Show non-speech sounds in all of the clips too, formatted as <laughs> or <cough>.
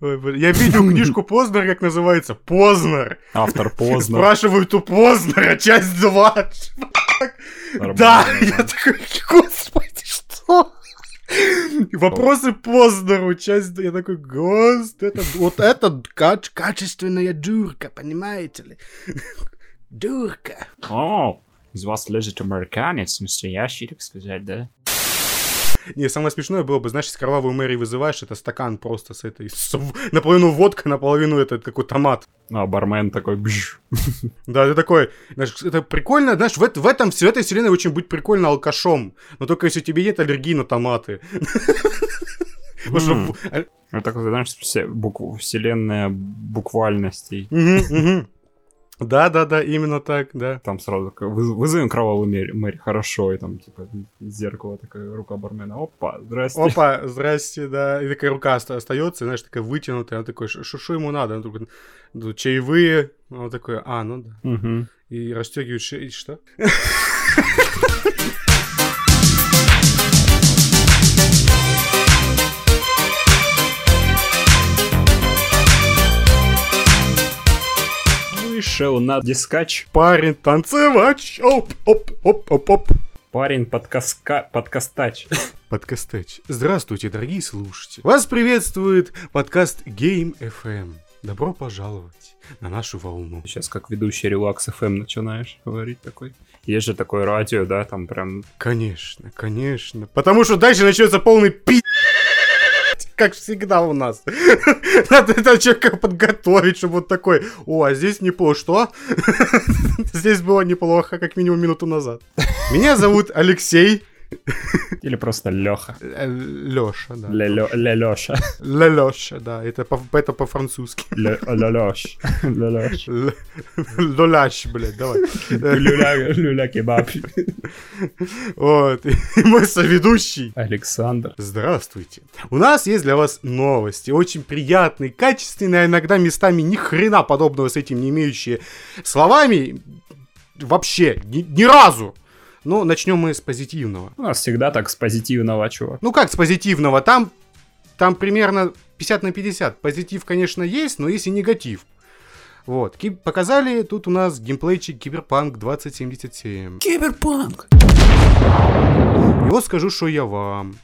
Ой. Я видел <laughs> книжку Познер, как называется. Познер. Автор поздно. Спрашивают у Познера, часть 2. Да, я такой, господи, что? Вопросы Познеру, часть... Я такой, гост, это, вот это каче- качественная дурка, понимаете ли? <laughs> Дурка. О, из вас лежит американец, настоящий, так сказать, да? <laughs> Не, самое смешное было бы, знаешь, если кровавую Мэри вызываешь, это стакан просто с этой... с- наполовину водка, наполовину это какой томат. А бармен такой, бж. <laughs> Да, ты такой, знаешь, это прикольно, знаешь, в, в этом, в этой вселенной очень быть прикольно алкашом, но только если тебе нет аллергии на томаты. <laughs> Это знаешь, вселенная буквальностей. Да, да, да, именно так, да. Там сразу такой, «Выз- вызовем кровавую Мэри, Мэри, хорошо, и там, типа, зеркало, такая рука бармена, опа, здрасте. Опа, здрасте, да. И такая рука оста- остается, знаешь, такая вытянутая. Он такой, что ему надо? Он такой, «Ну, чаевые. Он такой, а, ну да. Мгм. И расстегивает шею, и что? Вышел на дискач Парень танцевать. Оп, оп, оп, оп, оп. парень подкаска... подкастач. Подкастэч. Здравствуйте, дорогие слушатели. Вас приветствует подкаст Game FM. Добро пожаловать на нашу волну. Сейчас как ведущий Релакс FM начинаешь говорить такой. Есть же такое радио, да, там прям... Конечно, конечно. Потому что дальше начнется полный пи... Как всегда у нас. <laughs> Надо это человека подготовить, чтобы вот такой, о, а здесь неплохо. Что? <laughs> Здесь было неплохо, как минимум минуту назад. Меня зовут Алексей. Или просто Леха. Леша, да. Леша. Леша, да. Это по- это по-французски. Лелеш. Лелеш. Л- Лолящ, блядь, давай. Люля люля кебаб. Вот. И мой соведущий Александр. Здравствуйте. У нас есть для вас новости, очень приятные, качественные, а иногда местами ни хрена подобного с этим не имеющие словами. Вообще, ни, ни разу. Ну, начнем мы с позитивного. У нас всегда так с позитивного, чувак. Ну, как с позитивного? Там, там примерно 50 на 50. Позитив, конечно, есть, но есть и негатив. Вот. Ки- показали тут у нас геймплейчик Киберпанк 2077. Киберпанк. И вот скажу, что я вам.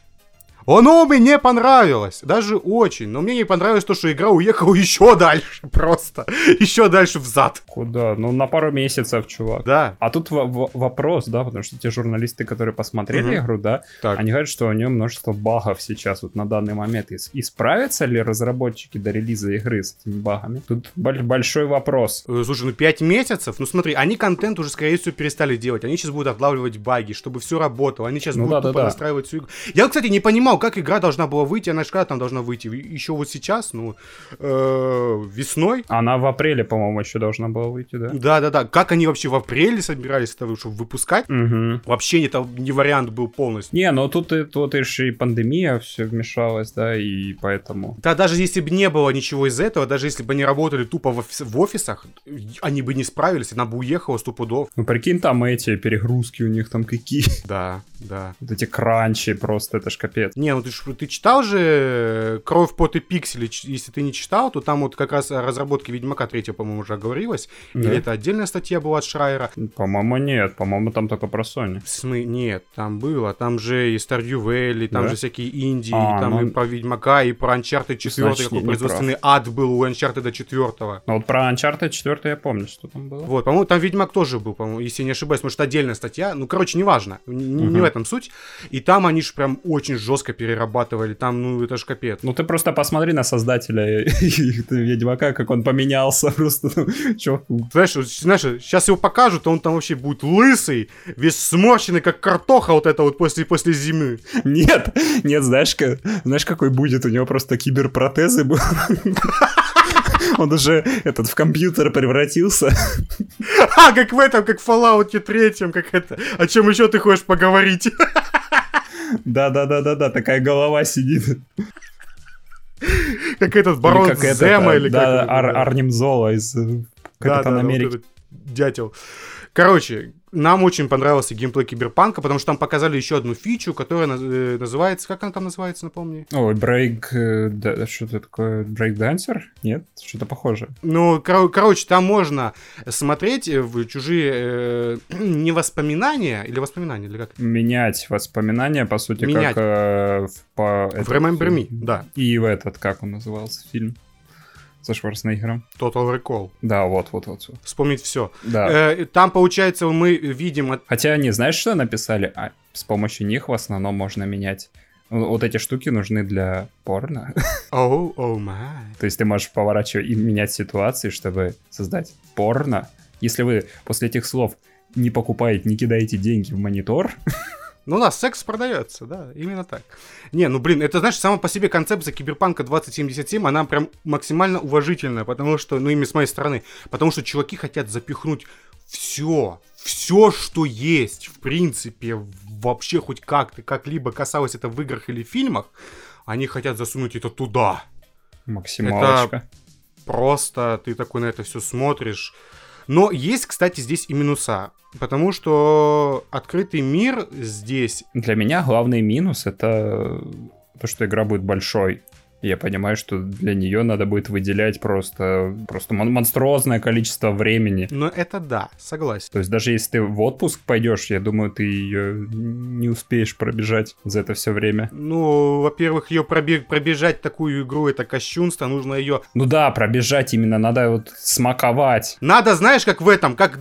Оно мне понравилось, даже очень. Но мне не понравилось то, что игра уехала <laughs> еще дальше, просто. Еще дальше взад. Куда? Ну, на пару месяцев, чувак. Да, А тут во- во- вопрос, да, потому что те журналисты, которые посмотрели Мгм. игру, да, так. они говорят, что у нее множество багов сейчас, вот на данный момент. И, справятся ли разработчики до релиза игры с этими багами? Тут боль- большой вопрос. Э, Слушай, ну 5 месяцев, ну смотри, они контент уже, скорее всего, перестали делать. Они сейчас будут отлавливать баги, чтобы все работало. Они сейчас Ну будут да, да, да. настраивать всю игру. Я, кстати, не понимал, как игра должна была выйти. Она же когда там должна выйти? Еще вот сейчас, ну, э, весной. Она в апреле, по-моему, еще должна была выйти, да? Да-да-да. Как они вообще в апреле собирались это, чтобы выпускать? Угу. Вообще это не вариант был полностью. Не, ну тут, тут и пандемия все вмешалась, да, и поэтому... Да, даже если бы не было ничего из этого, даже если бы они работали тупо в, офис- в офисах, они бы не справились, она бы уехала сто пудов. Ну, прикинь, там эти перегрузки у них там какие. Да, да. Вот эти кранчи просто, это ж капец. Не, ну ты, ж- ты читал же э, «Кровь, пот и пиксели»? Если ты не читал, то там вот как раз о разработке «Ведьмака 3», по-моему, уже говорилось. Или Да? это отдельная статья была от Шрайера? По-моему, нет. По-моему, там только про Sony. Смы- Нет, там было. Там же и Stardew Valley, там Да? же всякие инди, А, там ну- и про Ведьмака, и про Uncharted 4, Значит, какой не- не производственный ад был у Uncharted 4. Ну вот про Uncharted 4 я помню, что там было. Вот, по-моему, там Ведьмак тоже был, по-моему, если не ошибаюсь, может, отдельная статья. Ну, короче, неважно. Не, не Мгм. в этом суть. И там они же прям очень жестко перерабатывали. Там, ну, это ж капец. Ну ты просто посмотри на создателя <laughs> Ведьмака, как он поменялся <laughs> просто. ну, чё, Знаешь, знаешь, сейчас его покажут, а он там вообще будет лысый, весь сморщенный, как картоха вот это вот после, после зимы. Нет, нет, знаешь, ка- знаешь, какой будет? У него просто киберпротезы будут. <laughs> Он уже этот в компьютер превратился. А, как в этом, как в Fallout третьем, как это. О чем еще ты хочешь поговорить? Да-да-да-да-да, такая голова сидит. Как этот барон Или как этот, Зема, или да, как... Ар-. Арнем Зола из Капитана да, да, Америки. дятел. Короче, нам очень понравился геймплей Киберпанка, потому что там показали еще одну фичу, которая э, называется... Как она там называется, напомни? Ой, Break... Э, да, что-то такое... Dancer? Нет? Что-то похоже. Ну, кор- короче, там можно смотреть в чужие... Э, <clears throat> не воспоминания, или воспоминания, или как? Менять воспоминания, по сути, Менять. как... Э, в, по, в Remember Me, да. И в этот, как он назывался, фильм? Со Шварценеггером. Total Recall. Да, вот, вот, вот. Вспомнить все. Да. Э, там, получается, мы видим... Хотя они, знаешь, что написали? А, с помощью них в основном можно менять. Вот эти штуки нужны для порно. Оу, оу май. То есть ты можешь поворачивать и менять ситуации, чтобы создать порно. Если вы после этих слов не покупаете, не кидаете деньги в монитор, <laughs> Ну, у нас секс продается, да, именно так. Не, ну, блин, это, знаешь, сама по себе концепция Киберпанка 2077, она прям максимально уважительная, потому что, ну, именно с моей стороны, потому что чуваки хотят запихнуть все, все, что есть, в принципе, вообще хоть как-то, как-либо касалось это в играх или фильмах, они хотят засунуть это туда. Максималочка. Это просто ты такой на это все смотришь, но есть, кстати, здесь и минуса. Потому что открытый мир здесь... Для меня главный минус это то, что игра будет большой. Я понимаю, что для нее надо будет выделять просто, просто мон- монструозное количество времени. Но это да, согласен. То есть даже если ты в отпуск пойдешь, я думаю, ты ее не успеешь пробежать за это все время. Ну, во-первых, ее пробег- пробежать такую игру это кощунство, нужно ее... Ну да, пробежать именно, надо вот смаковать. Надо, знаешь, как в этом, как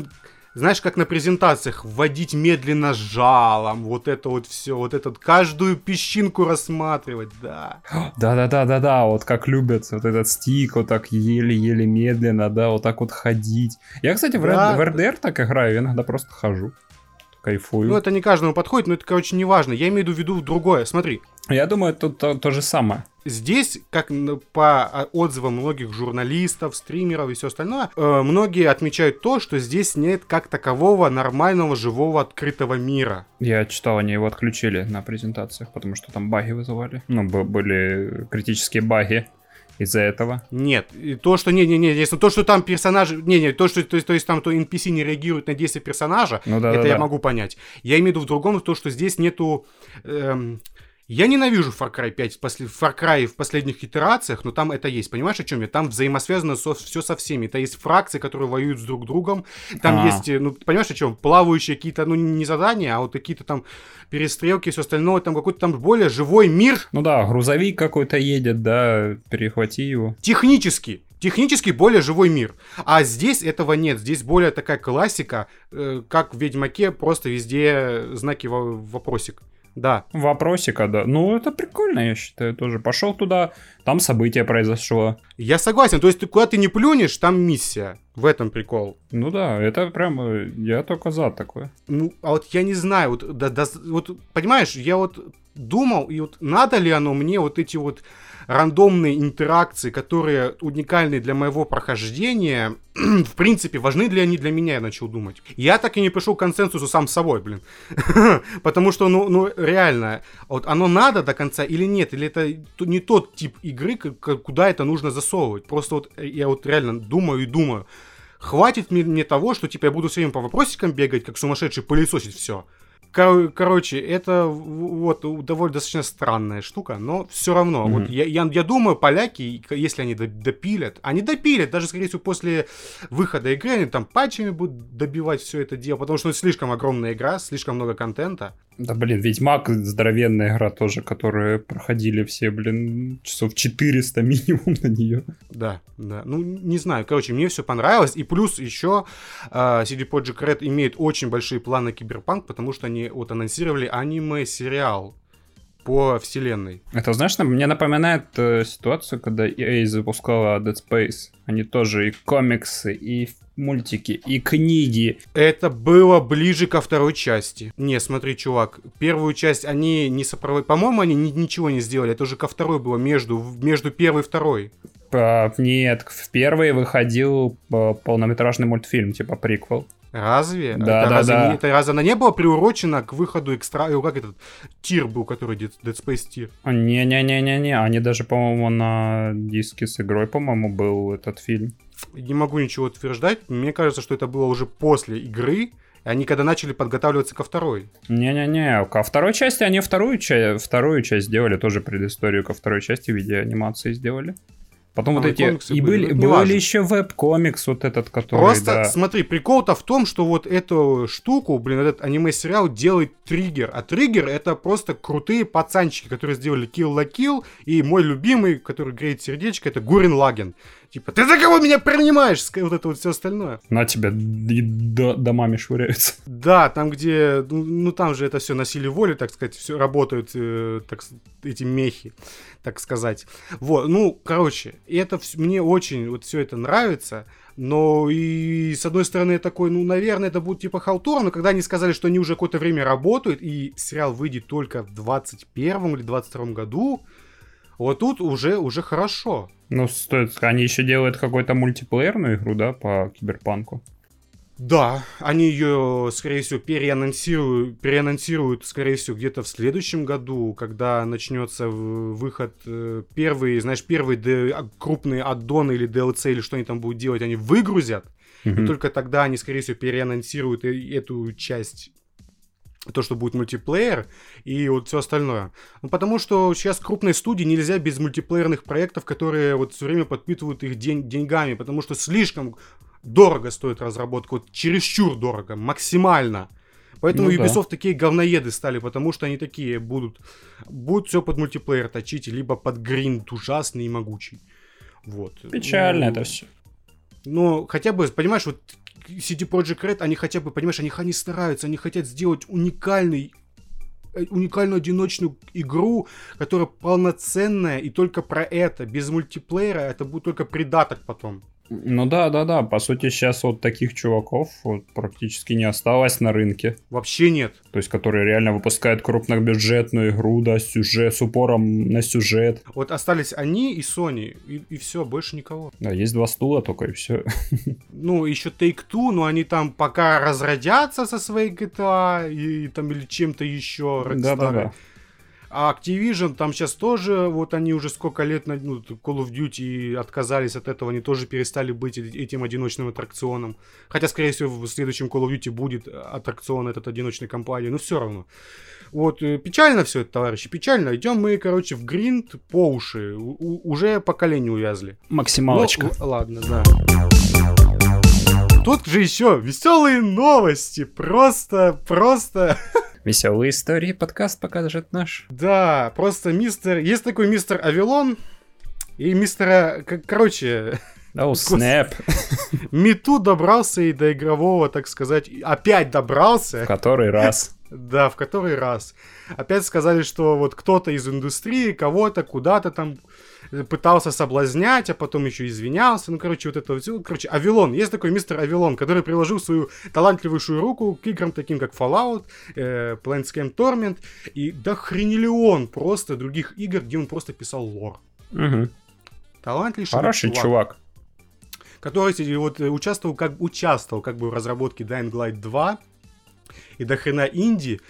знаешь, как на презентациях, вводить медленно жалом, вот это вот все, вот этот, каждую песчинку рассматривать, да. Да-да-да-да-да, вот как любят, вот этот стик, вот так еле-еле медленно, да, вот так вот ходить. Я, кстати, в, Да. В RDR так играю, иногда просто хожу, кайфую. Ну, это не каждому подходит, но это, короче, не важно. Я имею в виду другое. Смотри, Я думаю, тут то, то же самое. Здесь, как по а, отзывам многих журналистов, стримеров и все остальное, э, многие отмечают то, что здесь нет как такового нормального живого открытого мира. Я читал, они его отключили на презентациях, потому что там баги вызывали. Ну, были критические баги из-за этого. Нет, и то, что не-не-не, если то, что там персонажи, не-не, то, что то, есть- то есть там то NPC не реагирует на действия персонажа, Ну да, это да, я да. могу понять. Я имею в виду в другом, то, что здесь нету... эм, я ненавижу Far Cry 5, в после- Far Cry в последних итерациях, но там это есть. Понимаешь, о чем я? Там взаимосвязано все со всеми. Это есть фракции, которые воюют с друг другом. Там А. есть, э, ну, понимаешь, о чем? Плавающие какие-то, ну, не задания, а вот какие-то там перестрелки и все остальное. Там какой-то там более живой мир, Ну да, грузовик какой-то едет, да, перехвати его. технически. Технически более живой мир. А здесь этого нет. Здесь более такая классика, э, как в Ведьмаке, просто везде знаки во- вопросик. Да. Вопросика, да. Ну, это прикольно, я считаю, тоже. Пошел туда, там событие произошло. Я согласен. То есть ты куда ты не плюнешь, там миссия. В этом прикол. Ну да, это прям, э, я только за такое. Ну, а вот я не знаю, вот, да- да- вот понимаешь, я вот думал, и вот надо ли оно мне вот эти вот рандомные интеракции, которые уникальны для моего прохождения, <clears throat> в принципе, важны ли они для меня, я начал думать. Я так и не пришел к консенсусу сам с собой, блин. <laughs> Потому что, ну, ну, реально, вот оно надо до конца или нет, или это не тот тип игры, куда это нужно засовывать. Просто вот э, я вот реально думаю и думаю. Хватит мне того, что типа я буду все время по вопросикам бегать, как сумасшедший, пылесосить все. Короче, это вот довольно достаточно странная штука, но все равно. Мгм. Вот я, я, я думаю, поляки, если они до- допилят, они допилят, даже, скорее всего, после выхода игры, они там патчами будут добивать все это дело, потому что это слишком огромная игра, слишком много контента. Да, блин, Ведьмак здоровенная игра тоже, которые проходили все, блин, часов 400 <laughs> минимум на нее. Да, да. Ну, не знаю. Короче, мне все понравилось. И плюс еще э, CD Projekt Red имеет очень большие планы на Киберпанк, потому что они вот анонсировали аниме-сериал по вселенной. Это, знаешь, мне напоминает э, ситуацию, когда EA запускала Dead Space. Они тоже и комиксы, и мультики, и книги. Это было ближе ко второй части. Не, смотри, чувак, первую часть они не сопроводили... По-моему, они ни- ничего не сделали. Это уже ко второй было, между, между первой и второй. А, нет, в первой выходил э, полнометражный мультфильм, типа приквел. Разве? Да, это, да, разве да. Не, это разве она не была приурочена к выходу экстра... э, Как этот тир был, который Dead, Dead Space тир? Не-не-не-не-не, они даже, по-моему, на диске с игрой, по-моему, был этот фильм. Не могу ничего утверждать. Мне кажется, что это было уже после игры. Они когда начали подготавливаться ко второй. Не-не-не, ко второй части они вторую, ча- вторую часть сделали, тоже предысторию ко второй части в виде анимации сделали. Потом Там вот эти... И были, были, ну, были еще веб-комикс вот этот, который... Просто да. смотри, прикол-то в том, что вот эту штуку, блин, этот аниме-сериал делает Триггер. А Триггер это просто крутые пацанчики, которые сделали Kill la Kill. И мой любимый, который греет сердечко, это Гурин Лаген. Типа, ты за кого меня принимаешь? Вот это вот все остальное. На тебя и до- домами швыряются. <laughs> Да, там, где, ну, ну, там же это все на силе воли, так сказать, все работают, э, так, эти мехи, так сказать. Вот, ну, короче, это вс- мне очень вот все это нравится, но и с одной стороны я такой, ну, наверное, это будет типа халтура, но когда они сказали, что они уже какое-то время работают, и сериал выйдет только в 21 или 22 году, вот тут уже, уже хорошо. Ну, стоит... Они еще делают какую-то мультиплеерную игру, да, по киберпанку. Да, они ее, скорее всего, переанонсируют, переанонсируют, скорее всего, где-то в следующем году, когда начнется выход э, первый, знаешь, первые д- а- крупные аддоны или DLC или что они там будут делать, они выгрузят, и Мгм. только тогда они, скорее всего, переанонсируют и- эту часть то, что будет мультиплеер и вот все остальное. Ну, потому что сейчас крупной студии нельзя без мультиплеерных проектов, которые вот все время подпитывают их день, деньгами, потому что слишком дорого стоит разработка, вот чересчур дорого, максимально. Поэтому Ну да. Ubisoft такие говноеды стали, потому что они такие будут, будут все под мультиплеер точить, либо под гринд ужасный и могучий. Вот. Печально Ну, это все. но хотя бы, понимаешь, вот CD Projekt Red, они хотя бы, понимаешь, они, они стараются, они хотят сделать уникальный э, уникальную одиночную игру, которая полноценная и только про это, без мультиплеера, это будет только придаток потом. Ну да, да, да. По сути, сейчас вот таких чуваков вот практически не осталось на рынке. Вообще нет. То есть, которые реально выпускают крупнобюджетную игру, да, сюжет, с упором на сюжет. Вот остались они и Sony, и, все, больше никого. Да, есть два стула только и все. Ну, еще Take-Two, но они там пока разродятся со своей GTA и, там или чем-то еще. Да, да, да. А Activision там сейчас тоже, вот они уже сколько лет на ну, Call of Duty отказались от этого, они тоже перестали быть этим одиночным аттракционом. Хотя, скорее всего, в следующем Call of Duty будет аттракцион этот одиночной компании, но все равно. Вот, э, печально все это, товарищи, печально. Идем мы, короче, в гринд по уши. У- уже поколение увязли. Максималочка. Ну, л- ладно, да. Тут же еще веселые новости. Просто, просто... <laughs> Веселые истории подкаст покажет наш. Да, просто мистер... Есть такой мистер Авилон и мистера... Короче, Оу, <laughs> снэп. <laughs> Мету добрался и до игрового, так сказать, опять добрался. В который раз. <laughs> Да, в который раз. Опять сказали, что вот кто-то из индустрии кого-то куда-то там пытался соблазнять, а потом еще извинялся. Ну, короче, вот это все. Короче, Авилон. Есть такой мистер Авилон, который приложил свою талантливейшую руку к играм таким, как Fallout, э, Planescape Torment и до хренелион просто других игр, где он просто писал лор. Мгм. Талантливейший Хороший чувак. который э, вот участвовал как участвовал как бы в разработке Dying Light 2 и до хрена инди.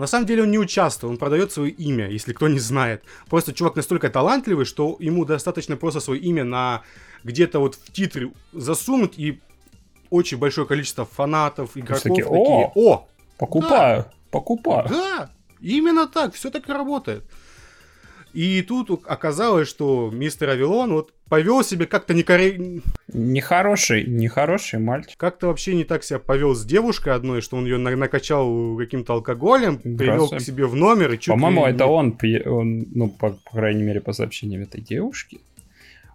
На самом деле он не участвовал, он продает свое имя, если кто не знает. Просто чувак настолько талантливый, что ему достаточно просто свое имя на где-то вот в титры засунуть и очень большое количество фанатов, игроков такие, такие, о, Покупаю. Покупаю. да, именно так, все так и работает. И тут оказалось, что мистер Авилон вот повел себя как-то некорректно, Нехороший, нехороший мальчик. как-то вообще не так себя повел с девушкой одной, что он ее на- накачал каким-то алкоголем, привел к себе в номер и чуть По-моему, ли это не- он, он, ну, по, по крайней мере, по сообщениям этой девушки.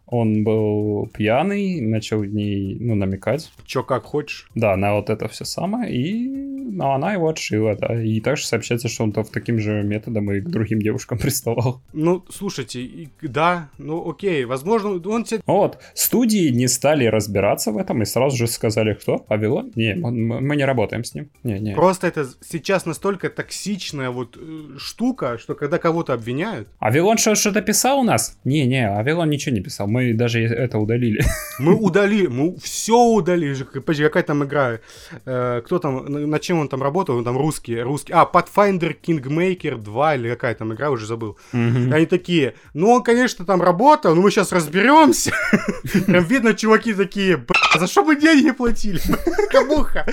Он был пьяный, начал в ней, ну, намекать. Чё как хочешь. Да, на вот это все самое. И но она его отшила, да. И также сообщается, что он то в таким же методом и к другим девушкам <laughs> приставал. Ну, слушайте, да, ну окей, возможно, он тебе... Вот, студии не стали разбираться в этом и сразу же сказали, кто? Павилон? Не, мы, не работаем с ним. Не, не. Просто это сейчас настолько токсичная вот э, штука, что когда кого-то обвиняют, А Вилон что- что-то писал у нас? Не-не, а Вилон ничего не писал. Мы даже это удалили. <laughs> мы удалили, мы все удалили. Подожди, какая там игра? Э, кто там, на- над чем он там работал? Он там русский, русский. А, Pathfinder Kingmaker 2 или какая там игра, уже забыл. Мгм. Они такие, ну он, конечно, там работал, но мы сейчас разберемся. <laughs> Прям видно, чуваки такие, «Бля, за что мы деньги платили? <laughs> Камуха,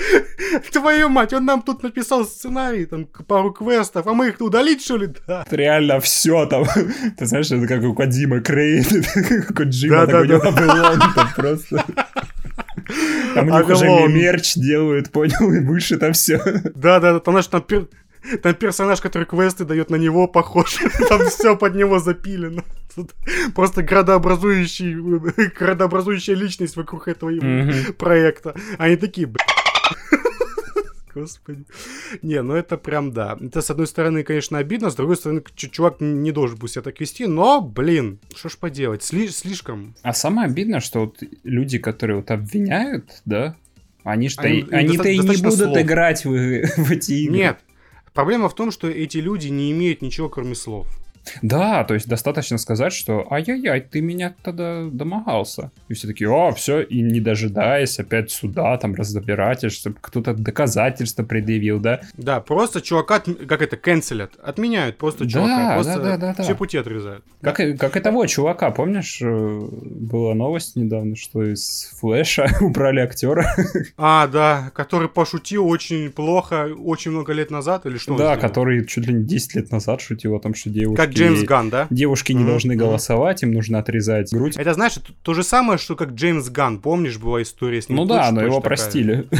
твою мать, он нам тут написал сценарий, там пару квестов, а мы их удалить, что ли? Да. Реально все там. Ты знаешь, это как у Кодзима Крейн, Джима, Да, так у да, него Вилон там просто. <laughs> Там у них уже мерч делают, понял, и выше там все. Да-да-да, там, знаешь, там, пер- там персонаж, который квесты дает на него, похож. <laughs> Там все под него запилено. Тут Просто градообразующий, <laughs> градообразующая личность вокруг этого проекта. Они такие, «Бля». Господи. Не, ну это прям да. Это, с одной стороны, конечно, обидно, с другой стороны, чувак не должен был себя так вести, но, блин, что ж поделать, сли- слишком. А самое обидное, что вот люди, которые вот обвиняют, да, они что Они- они-то и не будут слов. играть в, <laughs> в эти игры. Нет, проблема в том, что эти люди не имеют ничего, кроме слов. Да, то есть достаточно сказать, что ай-яй-яй, ты меня тогда домогался. И все такие, о, все, и не дожидаясь опять суда, там, разбирательства, кто-то доказательства предъявил, да? Да, просто чувака, как это, канцелят, отменяют просто Да, чувака, просто да, да, да, да. все пути отрезают. Как, и- как и того чувака, помнишь, э, была новость недавно, что из Флэша <laughs> убрали актера. А, да, который пошутил очень плохо, очень много лет назад, или что да, который чуть ли не 10 лет назад шутил о том, что девушки... Как Джеймс Ган, да? Девушки не Мгм, должны голосовать, им нужно отрезать грудь. Это, знаешь, это то же самое, что как Джеймс Ган, помнишь, была история с ним? Ну да, но его такая. простили. <laughs>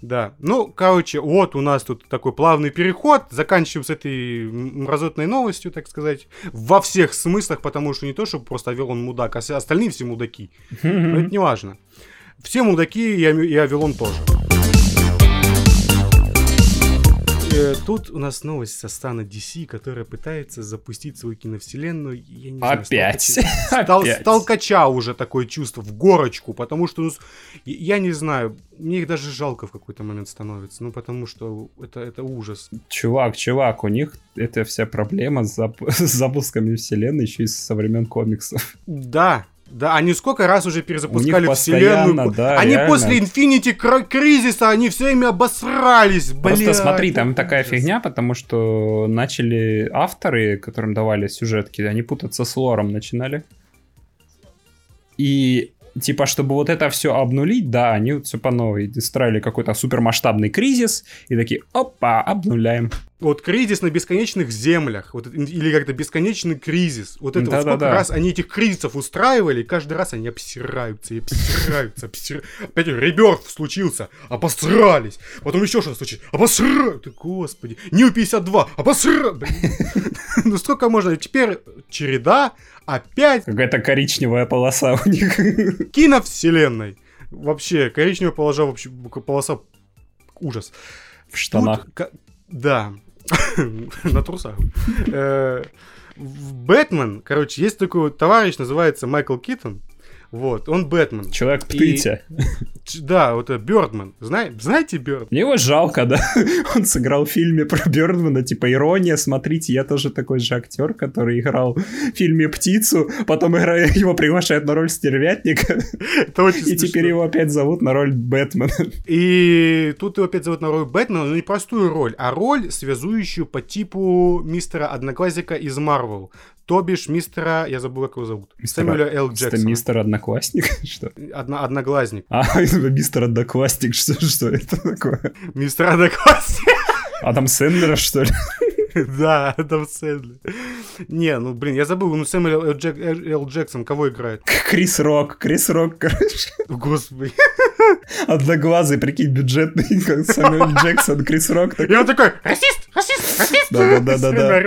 Да. Ну, короче, вот у нас тут такой плавный переход. Заканчиваем с этой мразотной новостью, так сказать. Во всех смыслах, потому что не то, что просто Авилон мудак, а остальные все мудаки. <laughs> Но это не важно. Все мудаки, и Авилон тоже. Тут у нас новость со стана DC, которая пытается запустить свою киновселенную. Я не знаю, <laughs> Опять. стал- Стал, Опять. сталкача уже такое чувство в горочку, потому что, ну, я не знаю, мне их даже жалко в какой-то момент становится, ну, потому что это, это ужас. Чувак, чувак, у них эта вся проблема с, зап- <laughs> с запусками вселенной еще и со времен комиксов. Да, да, они сколько раз уже перезапускали вселенную. да, они реально. после Infinity кризиса, они все время обосрались, блядь. Просто смотри, там такая фигня, потому что начали авторы, которым давали сюжетки, они путаться с лором начинали. И типа, чтобы вот это все обнулить, да, они все по новой строили какой-то супермасштабный кризис и такие, опа, обнуляем. Вот кризис на бесконечных землях, вот, или как-то бесконечный кризис. Вот это вот Да-да-да. сколько раз они этих кризисов устраивали, и каждый раз они обсираются, и обсираются, обсираются. Опять реберт случился, обосрались. Потом еще что-то случилось, обосраются. Господи, Нью 52, обосрались. <laughs> Ну сколько можно? Теперь череда, опять Какая-то коричневая полоса у них. <laughs> киновселенной. Вообще, коричневая полоса, вообще, полоса ужас. В штанах. Тут Да. <laughs> На трусах. Э, В Бэтмен, короче, есть такой товарищ, называется Майкл Китон. Вот, он Бэтмен. Человек-птица. Ч- Да, вот это Бёрдман. Зна- Знаете Бёрд? Мне его жалко, да. <laughs> Он сыграл в фильме про Бёрдмана, типа ирония, смотрите, я тоже такой же актер, который играл в фильме «Птицу», потом игра... его приглашают на роль стервятника, <laughs> Это очень и теперь смешно. его опять зовут на роль Бэтмена. <laughs> И тут его опять зовут на роль Бэтмена, но не простую роль, а роль, связующую по типу мистера Одноклассника из Марвел. То бишь мистера, я забыл, как его зовут, Мистера- Сэмюэля Л. Джексона. мистер Одноклассник? <laughs> Что? Одно- одноглазник. А, <laughs> мистер Одноклассник, что, что это такое? Мистер Одноклассник. Адам Сэндлера, что ли? Да, Адам Сэндлер. Не, ну блин, я забыл, ну Сэмюэл Л. Джек- Л. Джексон кого играет? Крис Рок, Крис Рок, короче. Господи. <laughs> Одноглазый, прикинь, бюджетный, <laughs> как Сэмюэл <laughs> Джексон, Крис Рок. И он такой, расист, расист. Да-да-да-да.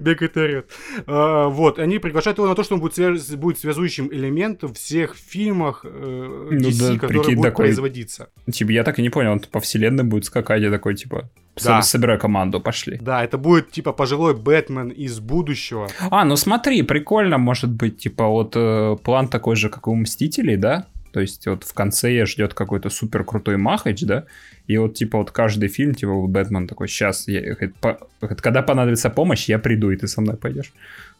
Бегает и орет. А, Вот, они приглашают его на то, что он будет связ- будет связующим элементом всех фильмах э, Ну DC, которые будут такой- производиться. Типа, я так и не понял, он по вселенной будет скакать, я такой, типа, Да. «Со- собирай команду, пошли. Да, это будет типа пожилой Бэтмен из будущего. А, ну смотри, прикольно, может быть, типа, вот э, план такой же, как у Мстителей, да? То есть вот в конце ждет какой-то супер крутой махач, да? И вот типа вот каждый фильм, типа вот Бэтмен такой, сейчас, когда понадобится помощь, я приду, и ты со мной пойдешь.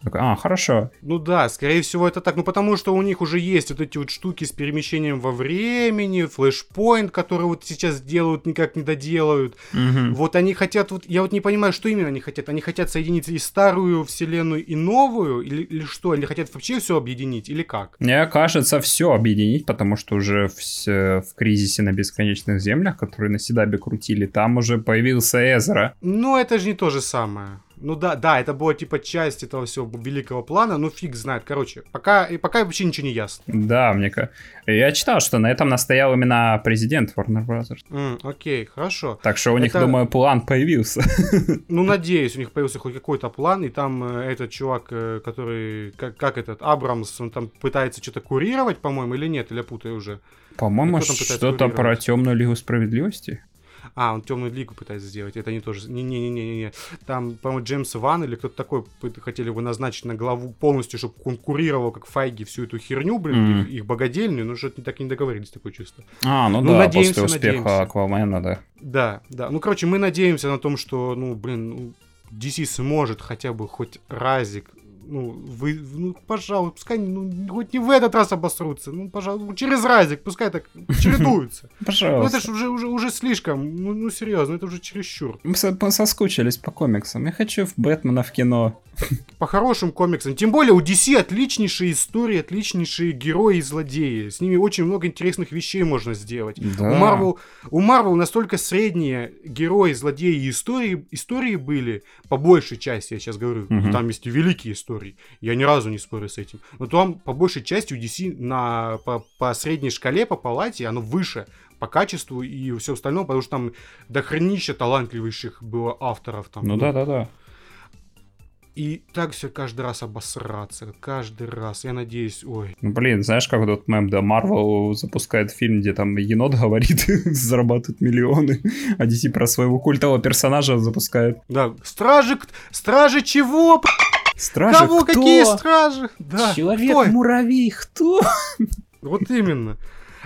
Такой, а, хорошо. Ну да, скорее всего это так. Ну потому что у них уже есть вот эти вот штуки с перемещением во времени, флешпоинт, который вот сейчас делают, никак не доделают. Мгм. Вот они хотят, вот я вот не понимаю, что именно они хотят. Они хотят соединить и старую вселенную, и новую, или, или что? Они хотят вообще все объединить, или как? Мне кажется, все объединить, потому что уже в, в кризисе на бесконечных землях, которые на Седабе крутили, там уже появился Эзра. Ну, это же не то же самое. Ну да, да, это была типа часть этого всего великого плана, ну фиг знает. Короче, пока, и пока вообще ничего не ясно. Да, мне кажется. Я читал, что на этом настоял именно президент Warner Bros. М, окей, хорошо. Так что у них, Это- думаю, план появился. <laughs> Ну, надеюсь, у них появился хоть какой-то план, и там э, этот чувак, э, который, как, как этот, Абрамс, он там пытается что-то курировать, по-моему, или нет, или я путаю уже. По-моему, что-то про темную лигу справедливости. А, он темную лигу пытается сделать. Это не тоже. Не-не-не-не-не. Там, по-моему, Джеймс Ван или кто-то такой хотели его назначить на главу полностью, чтобы конкурировал, как Файги, всю эту херню, блин, Мгм. их, их богадельню, но что-то так и не договорились, такое чувство. А, ну, Ну, да, надеемся, после успеха надеемся. Аквамена, да. Да, да. Ну, короче, мы надеемся на том, что, ну, блин, ну, DC сможет хотя бы хоть разик, ну, вы, ну, пожалуй, пускай, ну, хоть не в этот раз обосрутся, ну, пожалуй, через разик, пускай так чередуются. <laughs> Ну, это Пожалуйста. ж уже, уже, уже слишком, ну, ну, серьезно, это уже чересчур. Мы соскучились по комиксам. Я хочу в Бэтмена в кино. <laughs> По хорошим комиксам. Тем более у DC отличнейшие истории, отличнейшие герои и злодеи. С ними очень много интересных вещей можно сделать. Да. У Marvel, у Marvel настолько средние герои, злодеи и истории, истории были, по большей части, я сейчас говорю, Мгм. там есть и великие истории, я ни разу не спорю с этим, но там по большей части у DC на, по, по средней шкале, по палате, оно выше по качеству и все остальное, потому что там дохренища талантливейших было авторов. Там, Ну да, да, да. И так все каждый раз обосраться, каждый раз, я надеюсь, ой. Ну, блин, знаешь, как тот мем, да, Марвел запускает фильм, где там енот говорит, <laughs> зарабатывает миллионы, а DC про своего культового персонажа запускает. Да, стражи, к- стражи чего? Стражи, Кого, кто? какие стражи? Да? Человек-муравей, кто? Вот именно.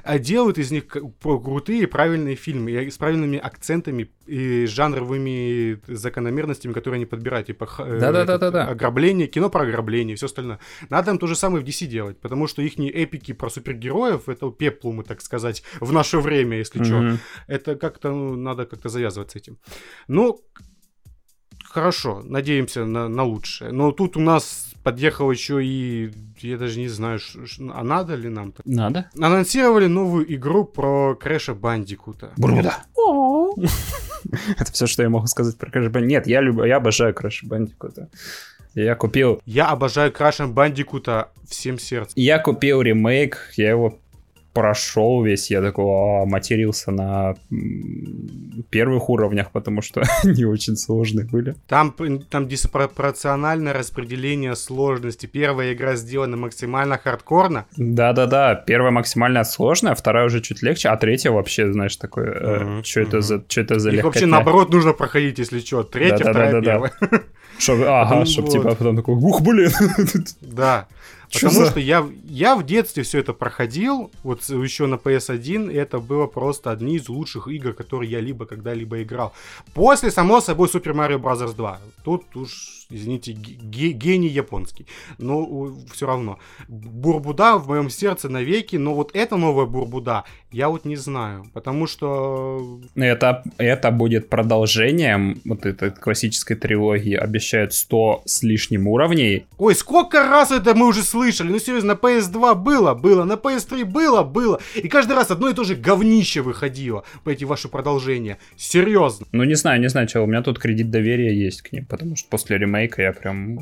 А делают из них крутые правильные фильмы с правильными акцентами и жанровыми закономерностями, которые они подбирают. Типа х- э, Да-да-да-да-да. этот, ограбление, кино про ограбление и все остальное. Надо им то же самое в DC делать, потому что их эпики про супергероев, это пеплумы, так сказать, в наше время, если что. Мгм. Это как-то, ну, надо как-то завязывать с этим. Ну, хорошо, надеемся на, на лучшее. Но тут у нас подъехал еще и, я даже не знаю, ш- ш- а надо ли нам так? Надо. Анонсировали новую игру про Крэша Бандикута. Бурбуда. Это все, что я могу сказать про Crash Bandicoot. Нет, я, люб... я обожаю Crash Bandicoot. Я купил... Я обожаю Крэша Бандикута всем сердцем. Я купил ремейк, я его прошел весь, я такой а, матерился на первых уровнях, потому что <laughs> они очень сложные были. Там, там диспропорциональное распределение сложности. Первая игра сделана максимально хардкорно. Да-да-да, первая максимально сложная, вторая уже чуть легче, а третья вообще, знаешь, такое, Мгм, что это мгм. за, что это за Их вообще наоборот нужно проходить, если что. Третья, вторая, Да-да-да-да-да. первая. Чтоб- ага, Вот. чтоб типа потом такой, ух, блин. <laughs> Да. Чё Потому за- что я, я в детстве все это проходил, вот еще на PS1, и это было просто одни из лучших игр, которые я либо когда-либо играл. После, само собой, Super Mario Bros. 2. Тут уж, извините, ге- гений японский. Но все равно. Бурбуда в моем сердце навеки, но вот эта новая Бурбуда, я вот не знаю. Потому что... Это, это будет продолжением вот этой классической трилогии. Обещают 100 с лишним уровней. Ой, сколько раз это мы уже слышали? Ну, серьезно, на PS2 было, было, на PS3 было, было. И каждый раз одно и то же говнище выходило по эти ваши продолжения. Серьезно. Ну, не знаю, не знаю, чего. У меня тут кредит доверия есть к ним, потому что после ремейка я прям...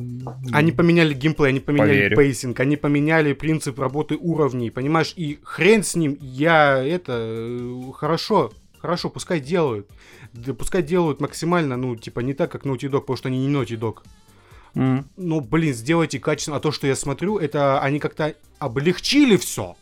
Они поменяли геймплей, они поменяли Поверю. pacing, они поменяли принцип работы уровней, понимаешь? И хрен с ним, я это... э, Хорошо, хорошо, пускай делают. Да, пускай делают максимально, ну, типа, не так, как Naughty Dog, потому что они не Naughty Dog. М. Ну, блин, сделайте качественно. А то, что я смотрю, это они как-то облегчили все.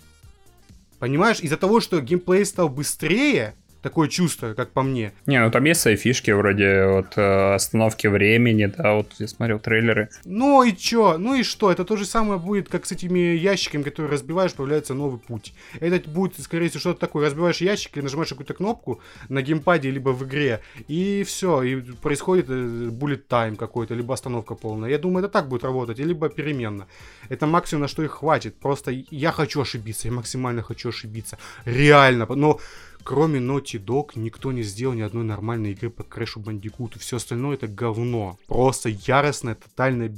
Понимаешь, из-за того, что геймплей стал быстрее, такое чувство, как по мне. Не, ну там есть свои фишки, вроде вот э, остановки времени, да, вот я смотрел трейлеры. Ну и чё? Ну и что? Это то же самое будет, как с этими ящиками, которые разбиваешь, появляется новый путь. Это будет, скорее всего, что-то такое. Разбиваешь ящик или нажимаешь какую-то кнопку на геймпаде, либо в игре, и все, и происходит э, bullet time какой-то, либо остановка полная. Я думаю, это так будет работать, либо переменно. Это максимум, на что их хватит. Просто я хочу ошибиться, я максимально хочу ошибиться. Реально. Но кроме Naughty Dog никто не сделал ни одной нормальной игры по Крэшу Бандикуту. Все остальное это говно. Просто яростное, тотальное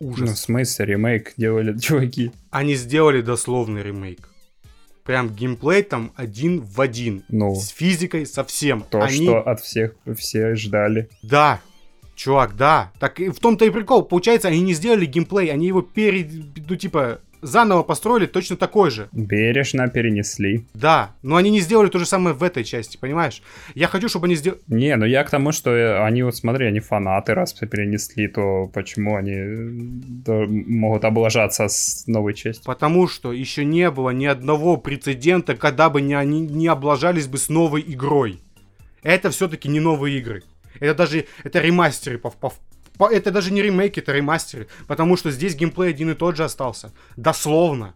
Ну, в ужас. смысле, ремейк делали <laughs> чуваки. Они сделали дословный ремейк. Прям геймплей там один в один. Ну, С физикой совсем. то, Они... что от всех все ждали. Да, чувак, да. Так и в том-то и прикол. Получается, они не сделали геймплей, они его перед... Ну, типа, заново построили точно такой же. Бережно перенесли. Да, но они не сделали то же самое в этой части, понимаешь? Я хочу, чтобы они сделали... Не, ну я к тому, что э, они вот смотри, они фанаты, раз перенесли, то почему они э, могут облажаться с новой частью? Потому что еще не было ни одного прецедента, когда бы не, они не облажались бы с новой игрой. Это все-таки не новые игры. Это даже это ремастеры. по- по- это даже не ремейки, это ремастеры. Потому что здесь геймплей один и тот же остался. Дословно.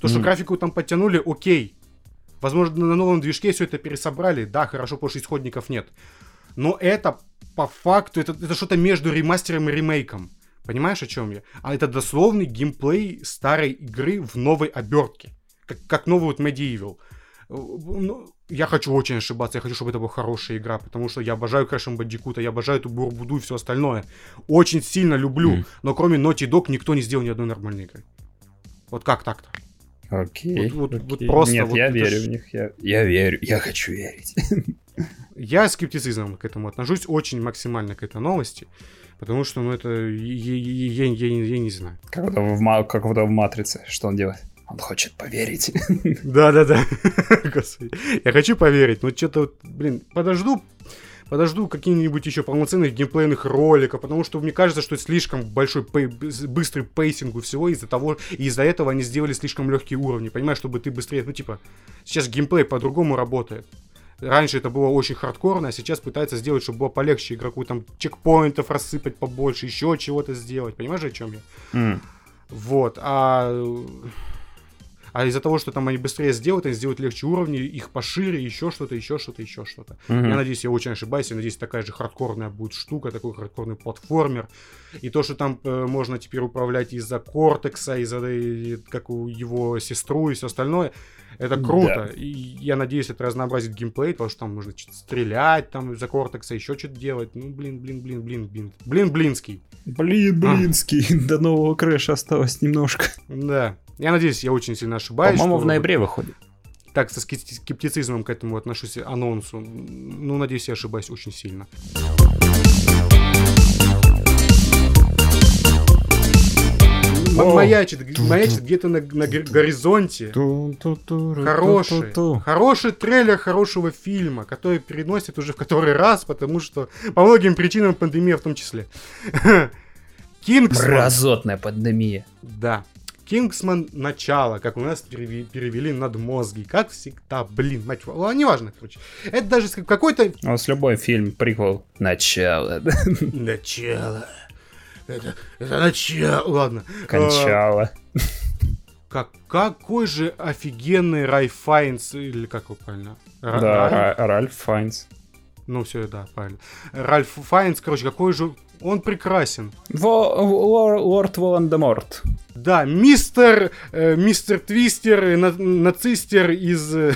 То, что Мгм. графику там подтянули, окей. Возможно, на новом движке все это пересобрали. Да, хорошо, потому что исходников нет. Но это по факту, это, это что-то между ремастером и ремейком. Понимаешь, о чем я? А это дословный геймплей старой игры в новой обертке. Как, как новый вот Medieval. Э, ну, Я хочу очень ошибаться, я хочу, чтобы это была хорошая игра, потому что я обожаю Crash Bandicoot, я обожаю эту Бурбуду и все остальное. Очень сильно люблю, Мгм. но кроме Naughty Dog никто не сделал ни одной нормальной игры. Вот как так-то? Окей. Вот- вот- вот окей. просто Нет, вот я верю ж- в них. Я, я верю, я хочу верить. <laughs> Я скептицизмом к этому отношусь, очень максимально к этой новости, потому что, ну, это, я, я- я- я- я не знаю. Как будто в, как в Матрице. Что он делает? Он хочет поверить. Да-да-да. <laughs> Я хочу поверить, но что-то, блин, подожду, подожду каких-нибудь еще полноценных геймплейных роликов, потому что мне кажется, что слишком большой пей- быс- быстрый pacing у всего из-за того, и из-за этого они сделали слишком легкие уровни, понимаешь, чтобы ты быстрее, ну типа, сейчас геймплей по-другому работает. Раньше это было очень хардкорно, а сейчас пытаются сделать, чтобы было полегче игроку, там, чекпоинтов рассыпать побольше, еще чего-то сделать, понимаешь, о чем я? М. Вот, а... А из-за того, что там они быстрее сделают, они сделают легче уровни, их пошире, еще что-то, еще что-то, еще что-то. Мгм. Я надеюсь, я очень ошибаюсь, я надеюсь, такая же хардкорная будет штука, такой хардкорный платформер. И то, что там э, можно теперь управлять из-за Кортекса, из-за э, как у его сестру и все остальное, это круто. Да. И я надеюсь, это разнообразит геймплей, потому что там можно что-то стрелять, там из-за Кортекса еще что-то делать. Ну, блин, блин, блин, блин, блин. Блин, блинский. Блин, А. блинский, <laughs> до нового крэша осталось немножко. Да. Я надеюсь, я очень сильно ошибаюсь. По-моему, в ноябре выходит. так со скепти- скептицизмом к этому отношусь анонсу. Ну, надеюсь, я ошибаюсь очень сильно. М-. Маячит, маячит где-то на, на гор- горизонте. Хороший, хороший трейлер хорошего фильма, который переносит уже в который раз, потому что по многим причинам пандемия в том числе. <laughs> King's Man. Мразотная пандемия. Да. King's Man начало, как у нас перевели надмозги. Как всегда, блин, мать. Ладно, неважно, короче. Это даже какой-то У нас любой фильм, приквел, начало, начало. Это, это начало. Ладно. кончало. А, как, какой же офигенный Рэйф Файнс, или как его правильно? Ра- Да, Ральф Файнс. Ну, все, да, правильно. Ральф Файнс, короче, какой же... Он прекрасен. Во- Лор- Лорд Волан-де-Морт. Да, мистер, э, мистер Твистер, э, на- нацистер из... э,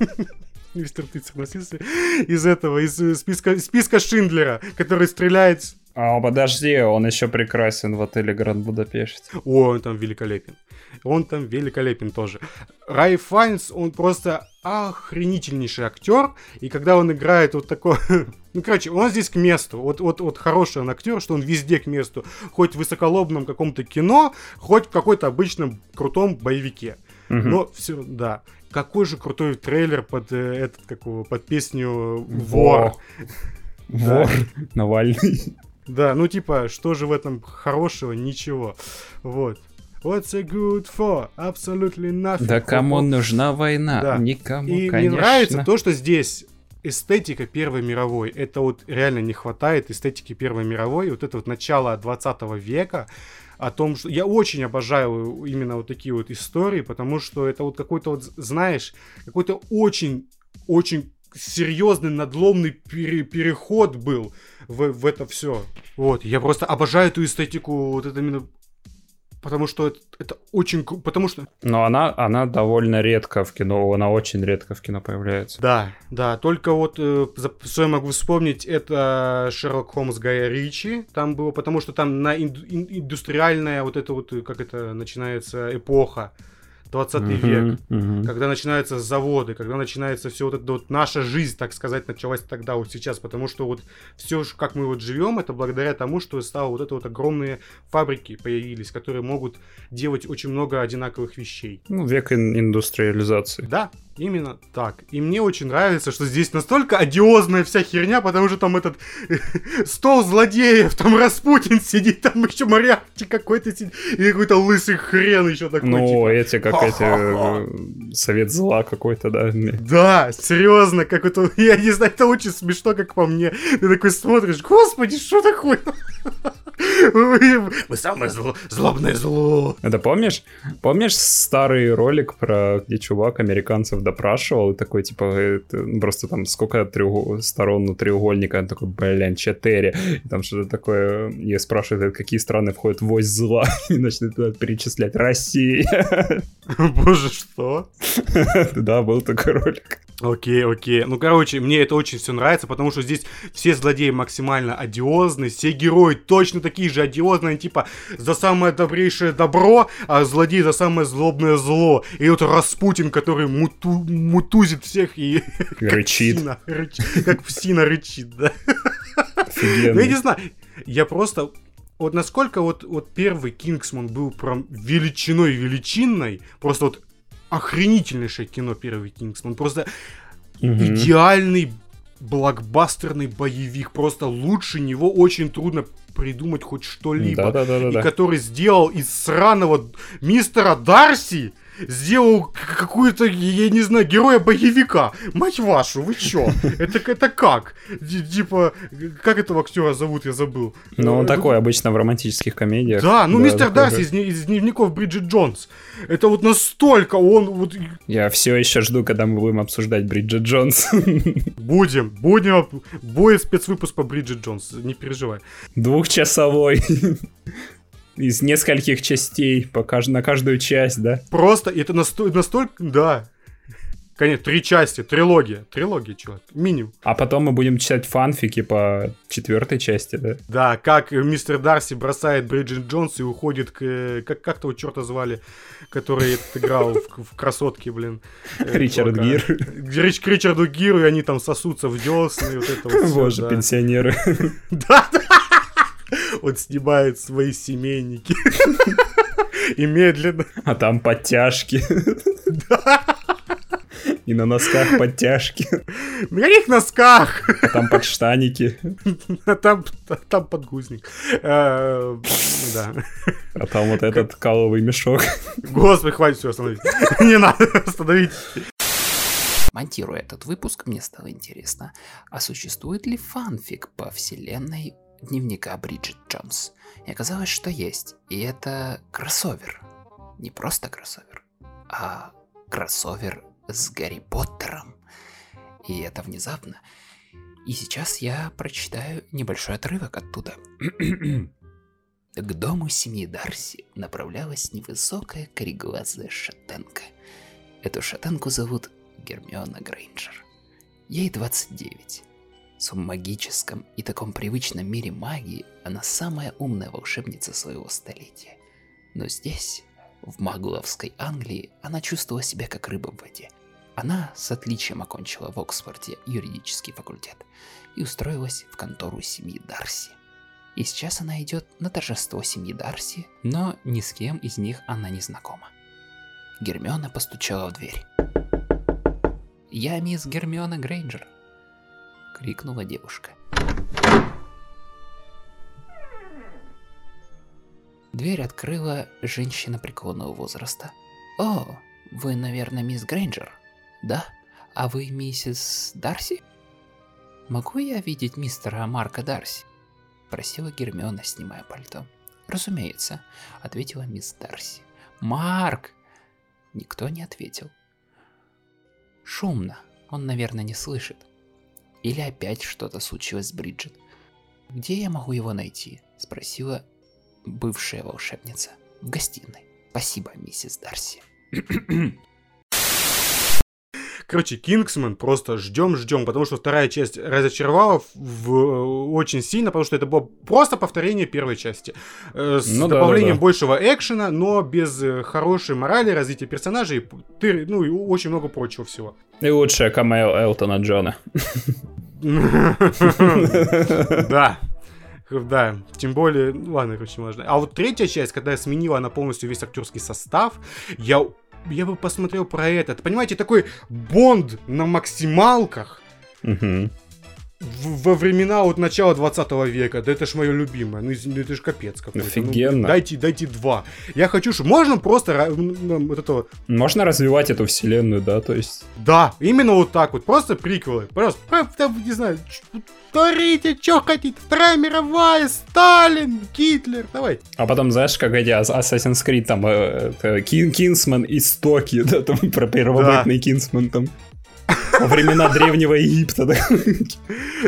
<laughs> Мистер Твистер, нацистер из этого, из э, списка, списка Шиндлера, который стреляет... А, подожди, он еще прекрасен в отеле Гранд Будапешт. О, он там великолепен. Он там великолепен тоже. Рай Файнс, он просто охренительнейший актер, и когда он играет вот такой... <laughs> Ну, короче, он здесь к месту. Вот, вот, вот хороший он актер, что он везде к месту. Хоть в высоколобном каком-то кино, хоть в какой-то обычном крутом боевике. Мгм. Но все, да. Какой же крутой трейлер под э, этот, как под песню Во. <laughs> Вор. Вор. Навальный. Да, ну типа, что же в этом хорошего? Ничего. Вот. What's a good for? Absolutely nothing. Да кому нужна война? Да. Никому, И конечно. мне нравится то, что здесь эстетика Первой мировой. Это вот реально не хватает эстетики Первой мировой. Вот это вот начало 20 века. О том, что я очень обожаю именно вот такие вот истории, потому что это вот какой-то вот, знаешь, какой-то очень, очень серьезный надломный пере- переход был в, в это все. Вот, я просто обожаю эту эстетику, вот это именно потому что это, это очень, потому что Но она, она довольно редко в кино, она очень редко в кино появляется. Да, да, только вот э, что я могу вспомнить, это Шерлок Холмс Гая Ричи, там было, потому что там на инду- ин- индустриальная вот это вот, э, как это начинается эпоха, 20 век, Мгм, мгм. когда начинаются заводы, когда начинается все вот это вот наша жизнь, так сказать, началась тогда вот сейчас, потому что вот все, как мы вот живем, это благодаря тому, что стало вот это вот огромные фабрики появились, которые могут делать очень много одинаковых вещей. Ну, век ин- индустриализации. Да, именно так. И мне очень нравится, что здесь настолько одиозная вся херня, потому что там этот <laughs> стол злодеев, там Распутин сидит, там еще Мариарти какой-то сидит, и какой-то лысый хрен еще такой. Ну, типа. эти, как <laughs> эти, э, совет зла какой-то, да. Да, серьезно, как это, <laughs> я не знаю, это очень смешно, как по мне. Ты такой смотришь, господи, что такое? Вы самое зло- злобное зло. Это помнишь? Помнишь старый ролик про где чувак американцев допрашивал и такой типа это, ну, просто там сколько треуг- сторон у треугольника, он такой, блин, четыре. И там что-то такое, и спрашивает, какие страны входят в ось зла, <laughs> и начнет туда перечислять. Россия. <laughs> Боже, что? <laughs> Да, был такой ролик. Окей, окей. Ну, короче, мне это очень все нравится, потому что здесь все злодеи максимально одиозные, все герои точно такие же одиозные, типа за самое добрейшее добро, а злодей за самое злобное зло. И вот Распутин, который муту- мутузит всех и... как Рычит. псина Как псина рычит, да. Ну, я не знаю, я просто... Вот насколько вот, вот первый Кингсман был прям величиной величинной, просто вот охренительнейшее кино первый Кингсман, просто Мгм. идеальный блокбастерный боевик. Просто лучше него очень трудно придумать хоть что-либо. Да-да-да-да. И который сделал из сраного мистера Дарси сделал какую-то, я не знаю, героя боевика. Мать вашу, вы чё? Это, это как? Типа, как этого актера зовут, я забыл. Ну, он Э, такой обычно в романтических комедиях. Да, ну мистер Дарси из, дне- из дневников Бриджит Джонс. Это вот настолько он вот Я все еще жду, когда мы будем обсуждать Бриджит Джонс. <laughs> Будем, будем, будет спецвыпуск по Бриджит Джонс, не переживай. Двухчасовой. Из нескольких частей по кажд- на каждую часть, да? Просто это насто- настолько, да. Конечно, три части, трилогия, трилогия, чувак, минимум. А потом мы будем читать фанфики по четвертой части, да? Да, как мистер Дарси бросает Бриджит Джонс и уходит к... Как, как того черта звали, который играл в, в красотке, блин. Э, <laughs> Ричард. Гир. Рич- к Ричарду Гиру, и они там сосутся в десны, и вот это вот Боже, пенсионеры. <laughs> Да, да. Он снимает свои семейники. <laughs> И медленно. А там подтяжки. И на носках подтяжки. На каких носках? А там подштаники. А там, там подгузник. Э, Да. А там вот этот каловый мешок. Господи, хватит все остановить. Не надо остановить. Монтируя этот выпуск, мне стало интересно, а существует ли фанфик по вселенной дневника Бриджит Джонс? И оказалось, что есть. И это кроссовер. Не просто кроссовер, а кроссовер с Гарри Поттером. И это внезапно. И сейчас я прочитаю небольшой отрывок оттуда. <clears throat> К дому семьи Дарси направлялась невысокая кореглазая шатенка. Эту шатенку зовут Гермиона Грейнджер. Ей 29. В своем магическом и таком привычном мире магии она самая умная волшебница своего столетия. Но здесь, в магловской Англии, она чувствовала себя как рыба в воде. Она с отличием окончила в Оксфорде юридический факультет и устроилась в контору семьи Дарси. И сейчас она идет на торжество семьи Дарси, но ни с кем из них она не знакома. Гермиона постучала в дверь. «Я мисс Гермиона Грейнджер!» — крикнула девушка. Дверь открыла женщина преклонного возраста. «О, вы, наверное, мисс Грейнджер, да? А вы миссис Дарси?» «Могу я видеть мистера Марка Дарси?» — просила Гермиона, снимая пальто. «Разумеется», — ответила мисс Дарси. «Марк!» Никто не ответил. Шумно, он, наверное, не слышит. Или опять что-то случилось с Бриджит. «Где я могу его найти?» — спросила бывшая волшебница. В гостиной. Спасибо, миссис Дарси. <clears throat> Короче, Кингсман просто ждем, ждем, потому что вторая часть разочаровала в, в- очень сильно, потому что это было просто повторение первой части. Э, с Ну да, добавлением да, да. большего экшена, но без э, хорошей морали, развития персонажей, ты, ну и очень много прочего всего. И лучшая камео Элтона Джона. <laughs> Да. Да, тем более, ну ладно, короче, можно. А вот третья часть, когда сменила она полностью весь актерский состав, я, я бы посмотрел про это. Понимаете, такой Бонд на максималках, Мгм. В- во времена вот начала 20 века. Да это ж мое любимое. Ну, извини, это ж капец какой-то. Ну, Офигенно. дайте, дайте два. Я хочу, что можно просто вот этого... Можно развивать эту вселенную, да, то есть... Да, именно вот так вот. Просто приквелы. Просто, э, там, не знаю, творите, что хотите. Вторая мировая, Сталин, Гитлер. Давайте. А потом, знаешь, как эти Assassin's Creed, там, э, Кин, Кинсман истоки, <laughs> да, там, про первобытный Кинсман, там, во времена Древнего Египта.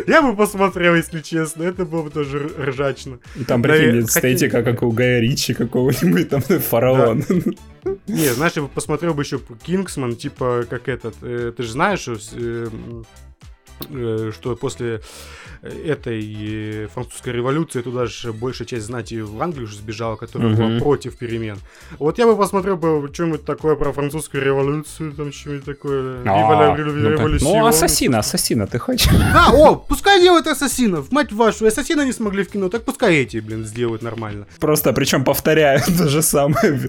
Я бы посмотрел, если честно. Это было бы тоже ржачно. Там, прикинь, эстетика, как у Гая Ричи какого-нибудь, там, <laughs> фараон. Не, знаешь, я бы посмотрел бы еще Кингсман, типа, как этот. э, ты же знаешь, э, э, что после этой э, французской революции туда же большая часть знати в Англию же сбежала, которая Мгм. была против перемен. Вот я бы посмотрел бы что-нибудь такое про французскую революцию, там что-нибудь такое. А, ну. Ну, ассасина, ассасина, ты хочешь? Да, о, пускай делают ассасинов, мать вашу, ассасина не смогли в кино, так пускай эти, блин, сделают нормально. Просто, причем повторяю <laughs> то же самое.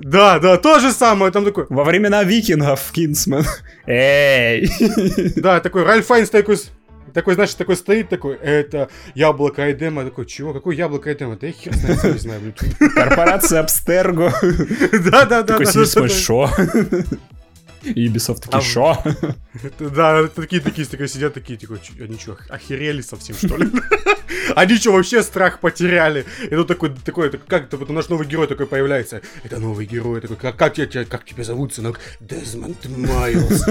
Да, да, то же самое, там такой, Во времена викингов, Кинсман. <laughs> Эй! Да, такой Ральф Файнс такой, такой, значит, такой стоит, такой, это яблоко Эдема, такой, чего, какое яблоко Эдема? Да я хер сам не знаю, блин. <laughs> Корпорация Абстерго. <laughs> Да, да, да. Такой сидит да. шо? <laughs> И Ubisoft А такие, в- шо? Да, такие, такие, такие сидят, такие, такой, «Чё, они что, охерели совсем, что ли? Они что, вообще страх потеряли? И тут такой, такой, так как это вот наш новый герой такой появляется. Это новый герой, такой, как, как, как тебя зовут, сынок? Дезмонд Майлз.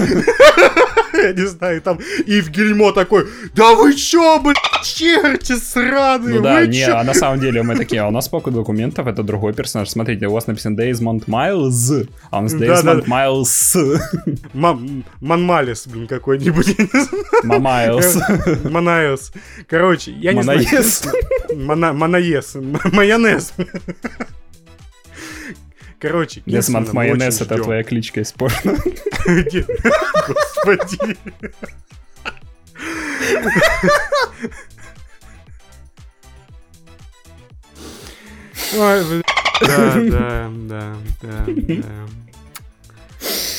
<laughs> Я не знаю, там и в гельмо такой, да вы чё, блядь, черти сраные, Ну да, не, чё?» а на самом деле мы такие, а у нас по документов это другой персонаж. Смотрите, у вас написано Desmond Miles, а у нас Desmond Miles <laughs> Манмалис, блин, какой-нибудь. <laughs> Мамайлс. Манаес. Короче, я не знаю. Манаес. Манаес. Майонез. Короче, Десмонд Майонез это твоя кличка из порно. Господи. Ой, блин. Да, да, да, да, да.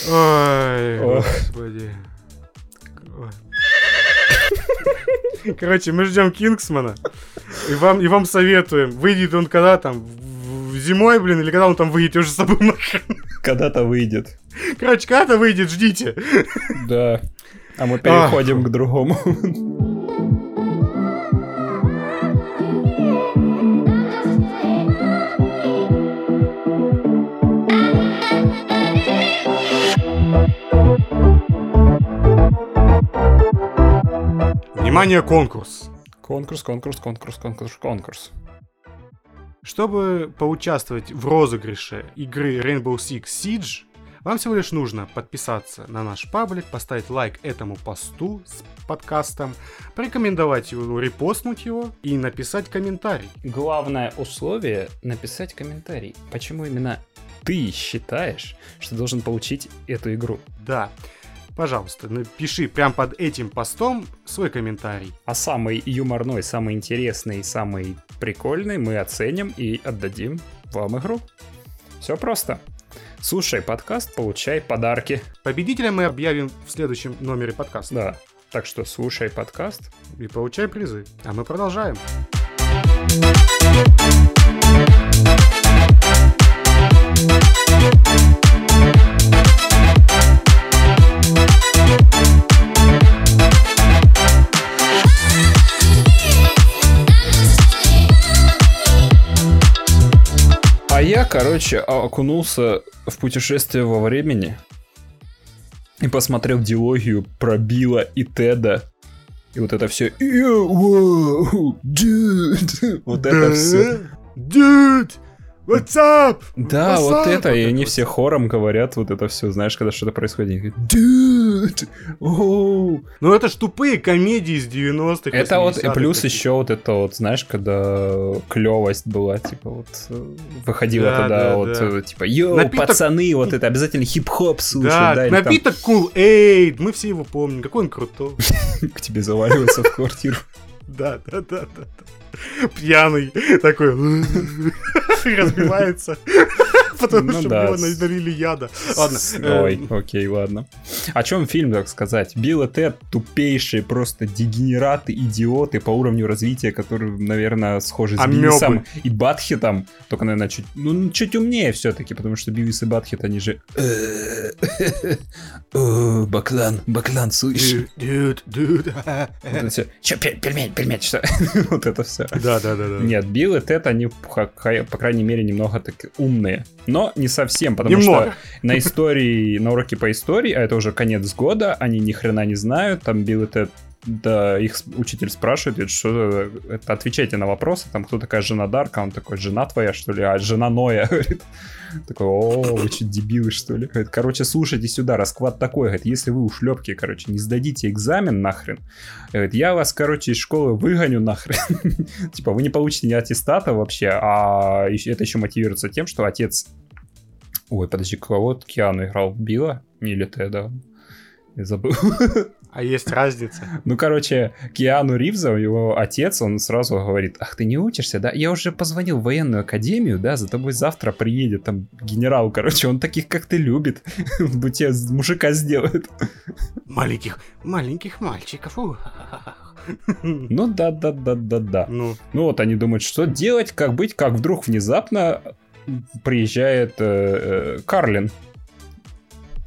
Ой, господи. Короче, мы ждем Кингсмана. И вам, и вам советуем. Выйдет он когда там? Зимой, блин, или когда он там выйдет, я уже забыл. Когда-то выйдет. Короче, когда-то выйдет, ждите. Да. А мы переходим к другому. Внимание, конкурс. Конкурс, конкурс, конкурс, конкурс, конкурс. Чтобы поучаствовать в розыгрыше игры Rainbow Six Siege, вам всего лишь нужно подписаться на наш паблик, поставить лайк этому посту с подкастом, порекомендовать его, ну, репостнуть его и написать комментарий. Главное условие — написать комментарий. Почему именно ты считаешь, что должен получить эту игру? Да, пожалуйста, напиши прям под этим постом свой комментарий. А самый юморной, самый интересный, самый прикольный мы оценим и отдадим вам игру. Все просто. Слушай подкаст, получай подарки. Победителя мы объявим в следующем номере подкаста. Да. Так что слушай подкаст. И получай призы. А мы продолжаем. А я, короче, окунулся в путешествие во времени и посмотрел диалогию про Билла и Теда. И вот это все. <laughs> Вот это все. Dude! What's up? Да, What's вот up? это, и они все хором говорят вот это все, знаешь, когда что-то происходит. Dude! оу». Ну это ж тупые комедии из 90-х. Это вот, и 80-х плюс таких. еще вот это вот, знаешь, когда клевость была, типа вот, выходила Да, тогда да, вот, да. э, типа, йоу, Напиток- пацаны, вот это, обязательно хип-хоп слушать, Да, да, или там напиток Cool Aid, мы все его помним, какой он крутой. <laughs> к тебе заваливается в квартиру. Да, да, да, да. Пьяный такой <laughs> разбивается, <laughs> потому Ну что да, с- налили яда. Ладно. э, Ой, окей, ладно. О чем фильм, так сказать? Билл и Тед тупейшие просто дегенераты, идиоты по уровню развития, которые, наверное, схожи с. Бивисом и Батхитом, только, наверное, чуть, ну, чуть умнее все-таки, потому что Бивис и Батхит, они же... О, Баклан, Баклан, слышишь? <laughs> Это все. Че, пельмень, пельмень, что? <laughs> Вот это все. Да, да, да. Нет, Билл и Тед, они, по крайней мере, немного так умные. Но не совсем, потому Немного. что на истории, на уроке по истории, а это уже конец года, они ни хрена не знают, там Билл и Тед да, их учитель спрашивает, говорит, что это, отвечайте на вопросы, там, кто такая жена Дарка, он такой, жена твоя, что ли, а жена Ноя, <laughs> говорит. Такой, о, вы что, дебилы, что ли? Говорит, короче, слушайте сюда, расклад такой, говорит, если вы ушлепки, короче, не сдадите экзамен нахрен, говорит, я вас, короче, из школы выгоню нахрен. <laughs> Типа, вы не получите ни аттестата вообще, а это еще мотивируется тем, что отец... Ой, подожди, кого Киану играл? Билла? Или Теда? Я забыл. <laughs> А есть разница. Ну, короче, Киану Ривза, его отец, он сразу говорит, ах, ты не учишься, да? Я уже позвонил в военную академию, да, за тобой завтра приедет там генерал, короче, он таких, как ты, любит. Он бы тебе с- мужика сделает. Маленьких, маленьких мальчиков. Ну, да-да-да-да-да. Ну, Ну вот они думают, что делать, как быть, как вдруг внезапно приезжает э, э, Карлин.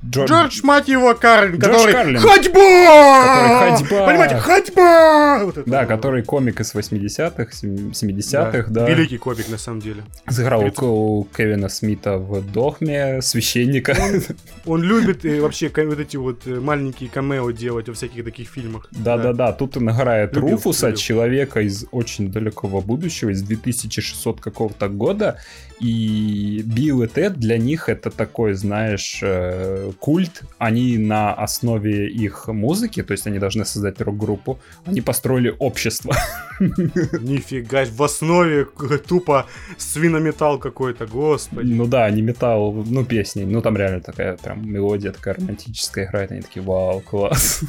Джо- Джордж, мать его, Карлин, Джордж который... Карлин. Ходьба! Который ходьба! Понимаете, ходьба! Вот это Да, вот. который комик из 80-х, 70-х, да. Великий комик, на самом деле. Сыграл Тридцать. у Кевина Смита в Догме, священника. <laughs> Он любит э, вообще вот эти вот э, маленькие камео делать во всяких таких фильмах. Да-да-да, тут он играет Любил, Руфуса, любил. человека из очень далекого будущего, из 2600 какого-то года. И Билл и Тед для них это такой, знаешь, э, культ. Они на основе их музыки, то есть они должны создать рок-группу, они построили общество. Нифига, в основе тупо свинометалл какой-то, господи. Ну да, не металл, ну песни, ну там реально такая прям мелодия такая романтическая играет, они такие, вау, класс.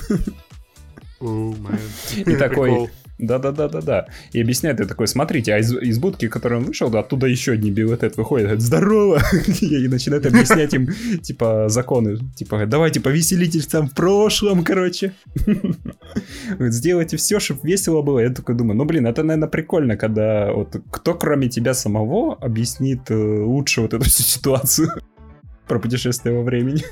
Мэн. И такой. Да-да-да-да-да. И объясняет, и такой, смотрите, а из, из будки, в которой он вышел, да, оттуда еще одни Тед выходят, говорят, здорово! <laughs> И начинает объяснять им, типа, законы. Типа, говорит, давайте повеселитесь там в прошлом, короче. <laughs> Говорит, Сделайте все, чтобы весело было. Я такой думаю, ну, блин, это, наверное, прикольно, когда вот кто, кроме тебя самого, объяснит э, лучше вот эту всю ситуацию <laughs> про путешествие во времени.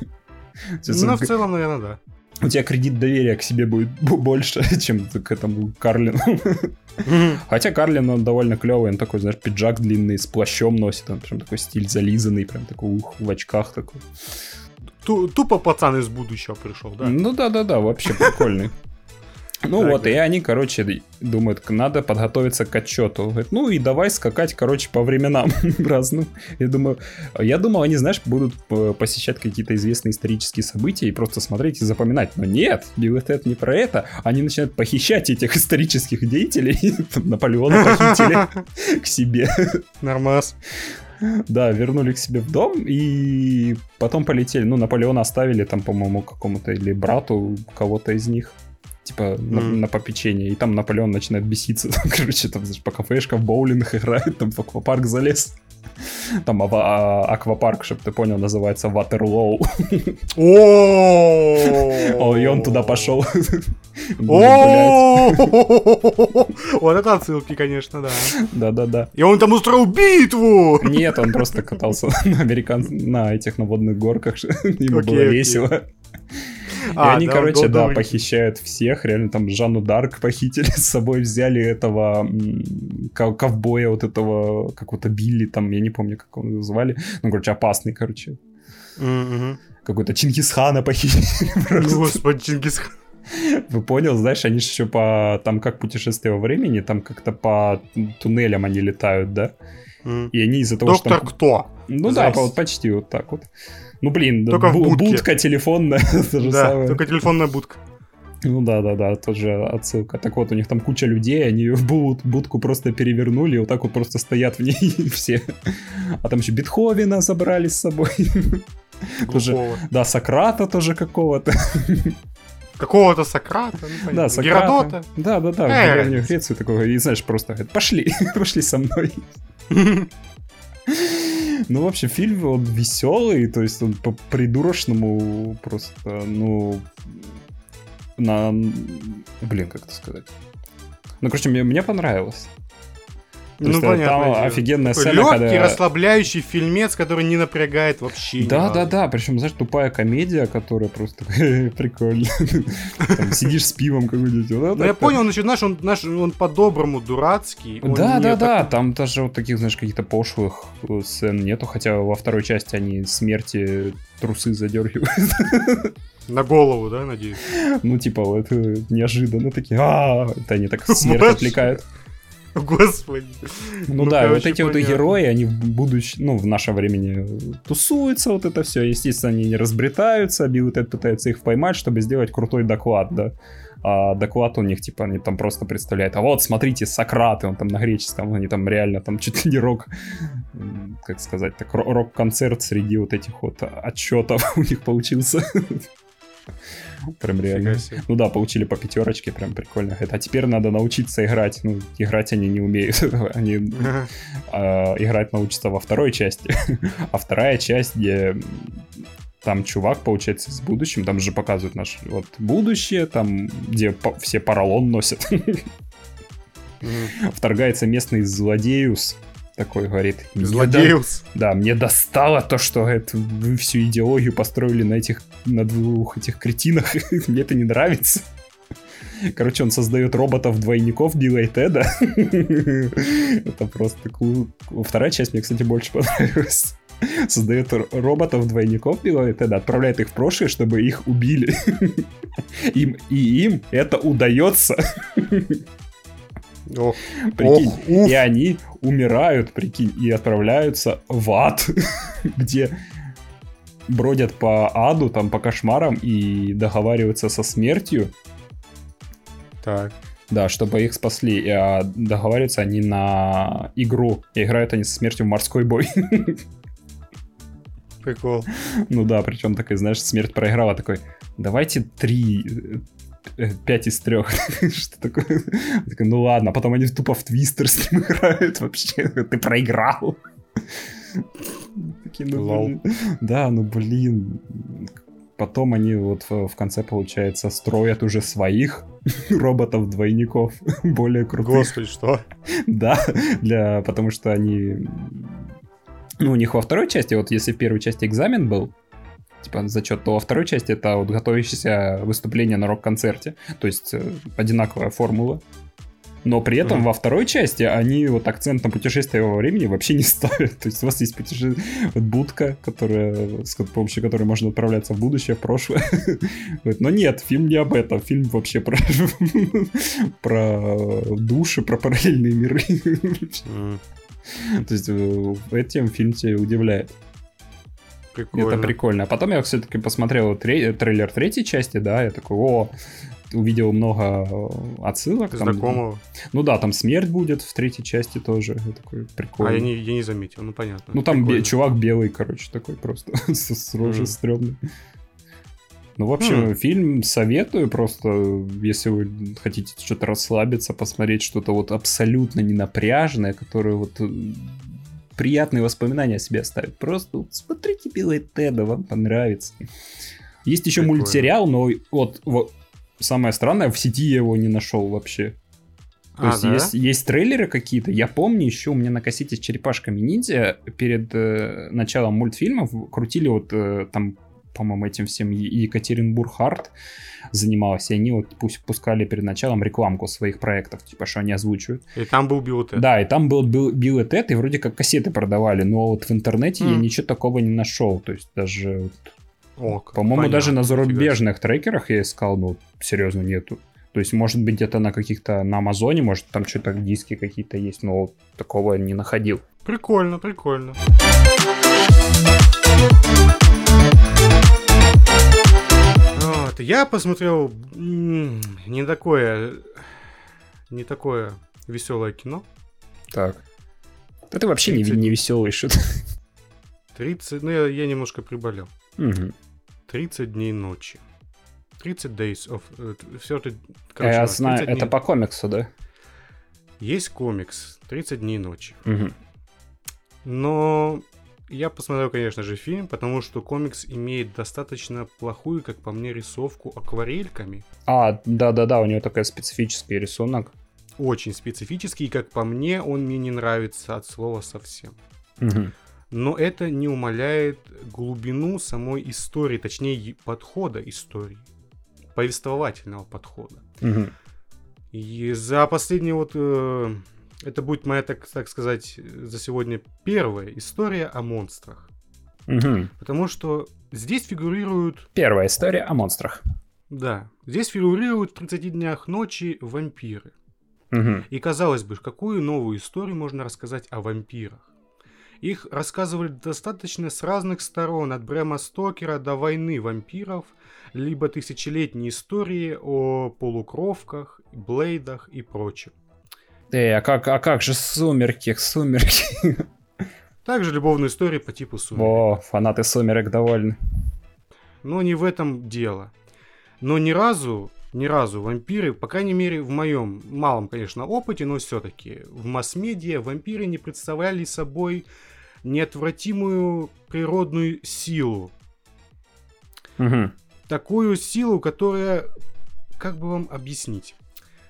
Ну, в целом, наверное, да. У тебя кредит доверия к себе будет больше, <laughs> чем к этому Карлину. Хотя Карлин, он довольно клевый, он такой, знаешь, пиджак длинный, с плащом носит, он прям такой стиль зализанный, прям такой ух, в очках такой. Ту- Тупо пацан из будущего пришел, да? Ну да-да-да, вообще прикольный. Ну Так, вот, да. и они, короче, думают, надо подготовиться к отчету. Говорят, ну и давай скакать, короче, по временам <laughs> разным. Я думаю, я думал, они, знаешь, будут э, посещать какие-то известные исторические события и просто смотреть и запоминать. Но нет, и Тед не про это. Они начинают похищать этих исторических деятелей. <laughs> Наполеона похитили <laughs> к себе. Нормас. Да, вернули к себе в дом и потом полетели. Ну, Наполеона оставили там, по-моему, какому-то или брату кого-то из них. Типа на, Мгм. на попечение, и там Наполеон начинает беситься, <laughs> короче, там, знаешь, по кафешкам, в боулинг играет, там в аквапарк залез. Там ава- а, аквапарк, чтобы ты понял, называется Ватерлоу. О, И он туда пошел. Вот это отсылки, конечно, да. Да-да-да. И он там устроил битву! Нет, он просто катался <laughs> на американ... на этих на водных горках. Ему было весело. И А, они, да, короче, да, похищают всех. Реально там Жанну Дарк похитили <laughs> с собой, взяли этого ковбоя вот этого, какого-то Билли, там, я не помню, как его звали. Ну, короче, опасный, короче. Какой-то Чингисхана похитили. <laughs> просто. Господи, Чингисхан. Вы понял, знаешь, они же еще по... Там как путешествие во времени, там как-то по туннелям они летают, да? И они из-за того, что... Доктор кто? Ну да, по- вот почти вот так вот. Ну блин, Только в бу- будка телефонная, <laughs> Да, только телефонная будка. Ну да, да, да, тоже отсылка. Так вот, у них там куча людей, они в буд- будку просто перевернули, и вот так вот просто стоят в ней <laughs> все. А там еще Бетховена забрали с собой. <laughs> Тоже, Глухого. да, Сократа тоже какого-то. Какого-то Сократа, ну, Да. Сократа. Геродота. Да, да, да, в Э, Древнюю Грецию такого. И знаешь, просто говорит, пошли, пошли со мной. Ну, в общем, фильм он веселый, то есть он по придурочному просто, ну, на... Блин, как это сказать? Ну, короче, мне, мне понравилось. Ну, есть, э, понятно. Там офигенная сцена, Легкий, когда... расслабляющий фильмец, который не напрягает вообще. Да, да, да, причем, знаешь, тупая комедия, которая просто <laughs> прикольно. Там Сидишь с пивом какой-нибудь. Ну я понял, он еще, знаешь, он, знаешь, он по-доброму дурацкий. Да, да, да, там даже вот таких, знаешь, каких-то пошлых э, сцен нету, хотя во второй части они смерти трусы задергивают. <laughs> На голову, да, надеюсь. Ну, типа, вот э, неожиданно такие, а это они так <laughs> смерть отвлекают. <laughs> Господи. Ну, Ну, да, вот эти вот понятно. герои, они в будущем, ну, в нашем времени тусуются, вот это все. Естественно, они не разбретаются, Билл Тед пытаются их поймать, чтобы сделать крутой доклад, да. А доклад у них, типа, они там просто представляют, а вот, смотрите, Сократ, он там на греческом, они там реально, там чуть ли не рок, как сказать, так, ро- рок-концерт среди вот этих вот отчетов <laughs> у них получился. Прям реально. Ну да, получили по пятерочке, прям прикольно. Это, а теперь надо научиться играть. Ну, играть они не умеют. <laughs> Они а, играть научатся во второй части. <laughs> А вторая часть, где там чувак, получается, с будущим, там же показывают наше вот будущее, там, где по- все поролон носят. <laughs> Вторгается местный злодеюс, такой говорит. «Мне до- Злодеус. Да, мне достало то, что говорит, вы всю идеологию построили на этих, на двух этих кретинах. <laughs> Мне это не нравится. Короче, он создает роботов-двойников и Теда. <laughs> Это просто. Вторая часть мне, кстати, больше <laughs> понравилась. Создает р- роботов-двойников Билла и Теда, отправляет их в прошлое, чтобы их убили. Им, и им это удается. Ох, Прикинь. ох. И они умирают, прикинь, и отправляются в ад, <laughs> где бродят по аду, там, по кошмарам и договариваются со смертью, Так. да, чтобы их спасли. И, а договариваются они на игру. И играют они со смертью в морской бой. Прикол. ну да, причем такой, знаешь, смерть проиграла такой, давайте три, э, пять из трех. <laughs> Что такое? Такой, ну ладно, а потом они тупо в твистер с ним играют вообще. Ты проиграл. Такие, ну, Лол. блин. Да, ну блин. Потом они вот в в конце, получается, строят уже своих <laughs> роботов-двойников, <laughs> более крутых. Господи, что? Да, для, потому что они... Ну, у них во второй части, вот если в первой части экзамен был, типа зачет, то во второй части это вот готовящееся выступление на рок-концерте. То есть э, одинаковая формула. Но при этом Мгм. во второй части они вот акцент на путешествие во времени вообще не <laughs> ставят. То есть у вас есть путеше... вот будка, которая, с помощью которой можно отправляться в будущее, в прошлое. <laughs> Вот, Но нет, фильм не об этом. Фильм вообще про, <laughs> про души, про параллельные миры. М, То есть э, этим фильм тебя удивляет. Прикольно. Это прикольно. А потом я все-таки посмотрел тре- трейлер третьей части, да, я такой, о, увидел много э, отсылок. там- Знакомого. ну да, там смерть будет в третьей части тоже. Я такой, прикольно. А я не, я не заметил, ну понятно. Ну там бе- чувак белый, короче, такой просто <laughs> с, с рожей Мгм. стрёмной. Ну, в общем, Хм. фильм советую просто, если вы хотите что-то расслабиться, посмотреть что-то вот абсолютно ненапряжное, которое вот приятные воспоминания о себе оставит. Просто вот смотрите Билла и Теда, вам понравится. Есть еще Прикольно. мультсериал, но вот, вот самое странное, в сети я его не нашел вообще. То А, есть, да? есть есть трейлеры какие-то. Я помню, еще у меня на кассете с черепашками ниндзя перед э, началом мультфильмов крутили вот э, там, по-моему, этим всем Екатеринбург Харт занималась, и они вот пусть пускали перед началом рекламку своих проектов, типа, что они озвучивают. И там был Билл Тед. Да, и там был, Билл и Тед, и вроде как кассеты продавали, но вот в интернете я М. ничего такого не нашел. То есть даже, вот, О, по-моему, понятно, даже на зарубежных трекерах я искал, ну, серьезно, нету. То есть, может быть, где-то на каких-то, на Амазоне, может, там что-то диски какие-то есть, но такого не находил. Прикольно, прикольно. Я посмотрел не такое, не такое веселое кино. Так. Да ты вообще не, 30. не веселый что-то. 30, ну я, я немножко приболел. Мгм. 30 дней ночи. 30 days of... все это, Я знаю, это по комиксу, да? Есть комикс 30 дней ночи. Мгм. Но я посмотрел, конечно же, фильм, потому что комикс имеет достаточно плохую, как по мне, рисовку акварельками. А, да-да-да, у него такой специфический рисунок. Очень специфический, и, как по мне, он мне не нравится от слова совсем. Мгм. Но это не умаляет глубину самой истории, точнее, подхода истории. Повествовательного подхода. Мгм. И за последние вот... это будет моя, так, так сказать, за сегодня первая история о монстрах. Мгм. Потому что здесь фигурируют... Первая история о монстрах. Да, здесь фигурируют в 30 днях ночи вампиры. Мгм. И казалось бы, какую новую историю можно рассказать о вампирах? Их рассказывали достаточно с разных сторон, от Брэма Стокера до войны вампиров, либо тысячелетней истории о полукровках, блейдах и прочем. Эй, а как, а как же сумерки, <laughs> сумерки? Также любовные истории по типу Сумерек. О, фанаты сумерек довольны. Но не в этом дело. Но ни разу, ни разу вампиры, по крайней мере в моем малом, конечно, опыте, но все-таки в масс-медиа вампиры не представляли собой неотвратимую природную силу. Мгм. Такую силу, которая, как бы вам объяснить,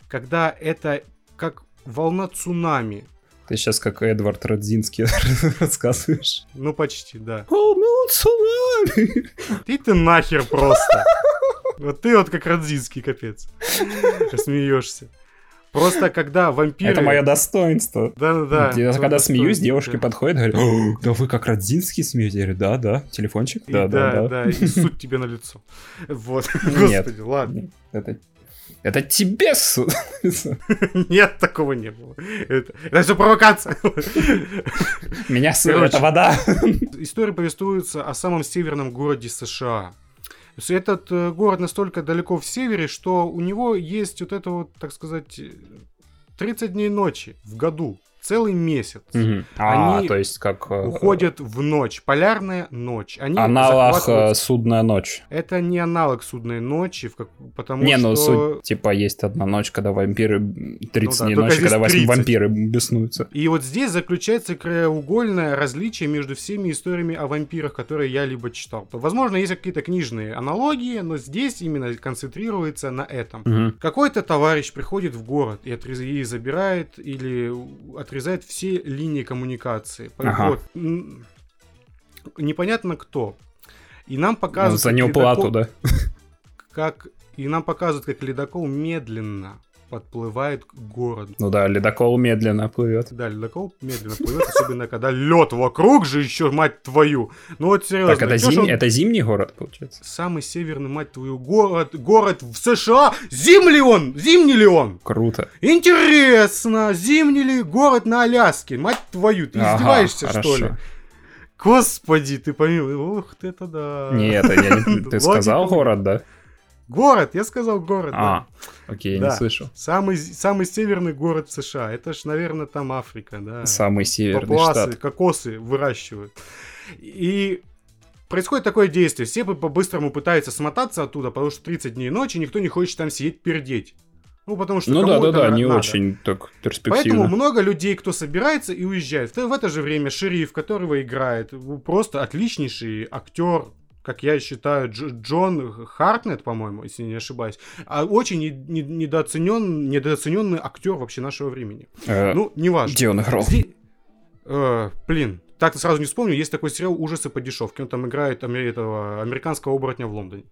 когда это как волна цунами, Ты сейчас как Эдвард Родзинский <laughs> рассказываешь. ну почти, да. Волну цунами! Ты ты нахер просто. Вот ты вот как Родзинский, капец. Смеешься. Просто когда вампиры... Это мое достоинство. Да-да-да. Я когда смеюсь, девушки да. подходят, говорят, «О, да вы как Родзинский смеетесь? Я говорю, да, да, телефончик, И да, да, и суть тебе на лицо. Вот. Господи, ладно. Это, это тебе суд. <laughs> Нет, такого не было. Это, это все провокация. <laughs> Меня Короче. это вода. <laughs> История повествуется о самом северном городе США. Этот э, город настолько далеко в севере, что у него есть вот это вот, так сказать, э, 30 дней ночи в году. Целый месяц. Мгм. А, Они то есть как... э, Уходят в ночь. Полярная ночь. Они Аналог захватывают- э, «Судная ночь». Это не аналог судной ночи, как- потому не, что... ну суть, типа, есть одна ночь, когда вампиры... м, 30 Ну да, дней ночи, когда восьми 30. вампиры беснуются. И вот здесь заключается краеугольное различие между всеми историями о вампирах, которые я либо читал. Возможно, есть какие-то книжные аналогии, но здесь именно концентрируется на этом. Мгм. Какой-то товарищ приходит в город и, отрез- и забирает или отрезает все линии коммуникации. Ага. Вот. Непонятно кто. И нам Ну, показывают... За как неуплату, ледокол- да? <laughs> Как... И нам показывают, как ледокол медленно подплывает к городу. Ну да, ледокол медленно плывет. Да, ледокол медленно плывет, особенно когда лед вокруг же еще, мать твою. Ну вот серьезно. Так, это, зим- он- это зимний город, получается? Самый северный, мать твою, город, город в США. Зимний ли он? Зимний ли он? Круто. Интересно, зимний ли город на Аляске? Мать твою, ты Ага, издеваешься, хорошо. что ли? Господи, ты помилуй. Ух ты это да. Не, это я не... Ты <laughs> сказал город, да? Город, я сказал город. да. А, окей, я Да. не слышал. Самый, самый северный город США. Это ж, наверное, там Африка, да. Самый северный Папуасы, штат. кокосы выращивают. И происходит такое действие. Все по-быстрому пытаются смотаться оттуда, потому что 30 дней ночи, никто не хочет там сидеть пердеть. Ну, потому что Ну да, да, да, не надо. очень так перспективно. Поэтому много людей, кто собирается и уезжает. В в это же время шериф, которого играет, просто отличнейший актер, как я считаю, Дж- Джон Хартнет, по-моему, если не ошибаюсь, а очень не- не- недооценен, недооцененный актер вообще нашего времени. Э, Ну, неважно. Где он играл? Зде- э, блин, так сразу не вспомню. Есть такой сериал «Ужасы по дешевке». Он там играет аме- этого американского оборотня в Лондоне.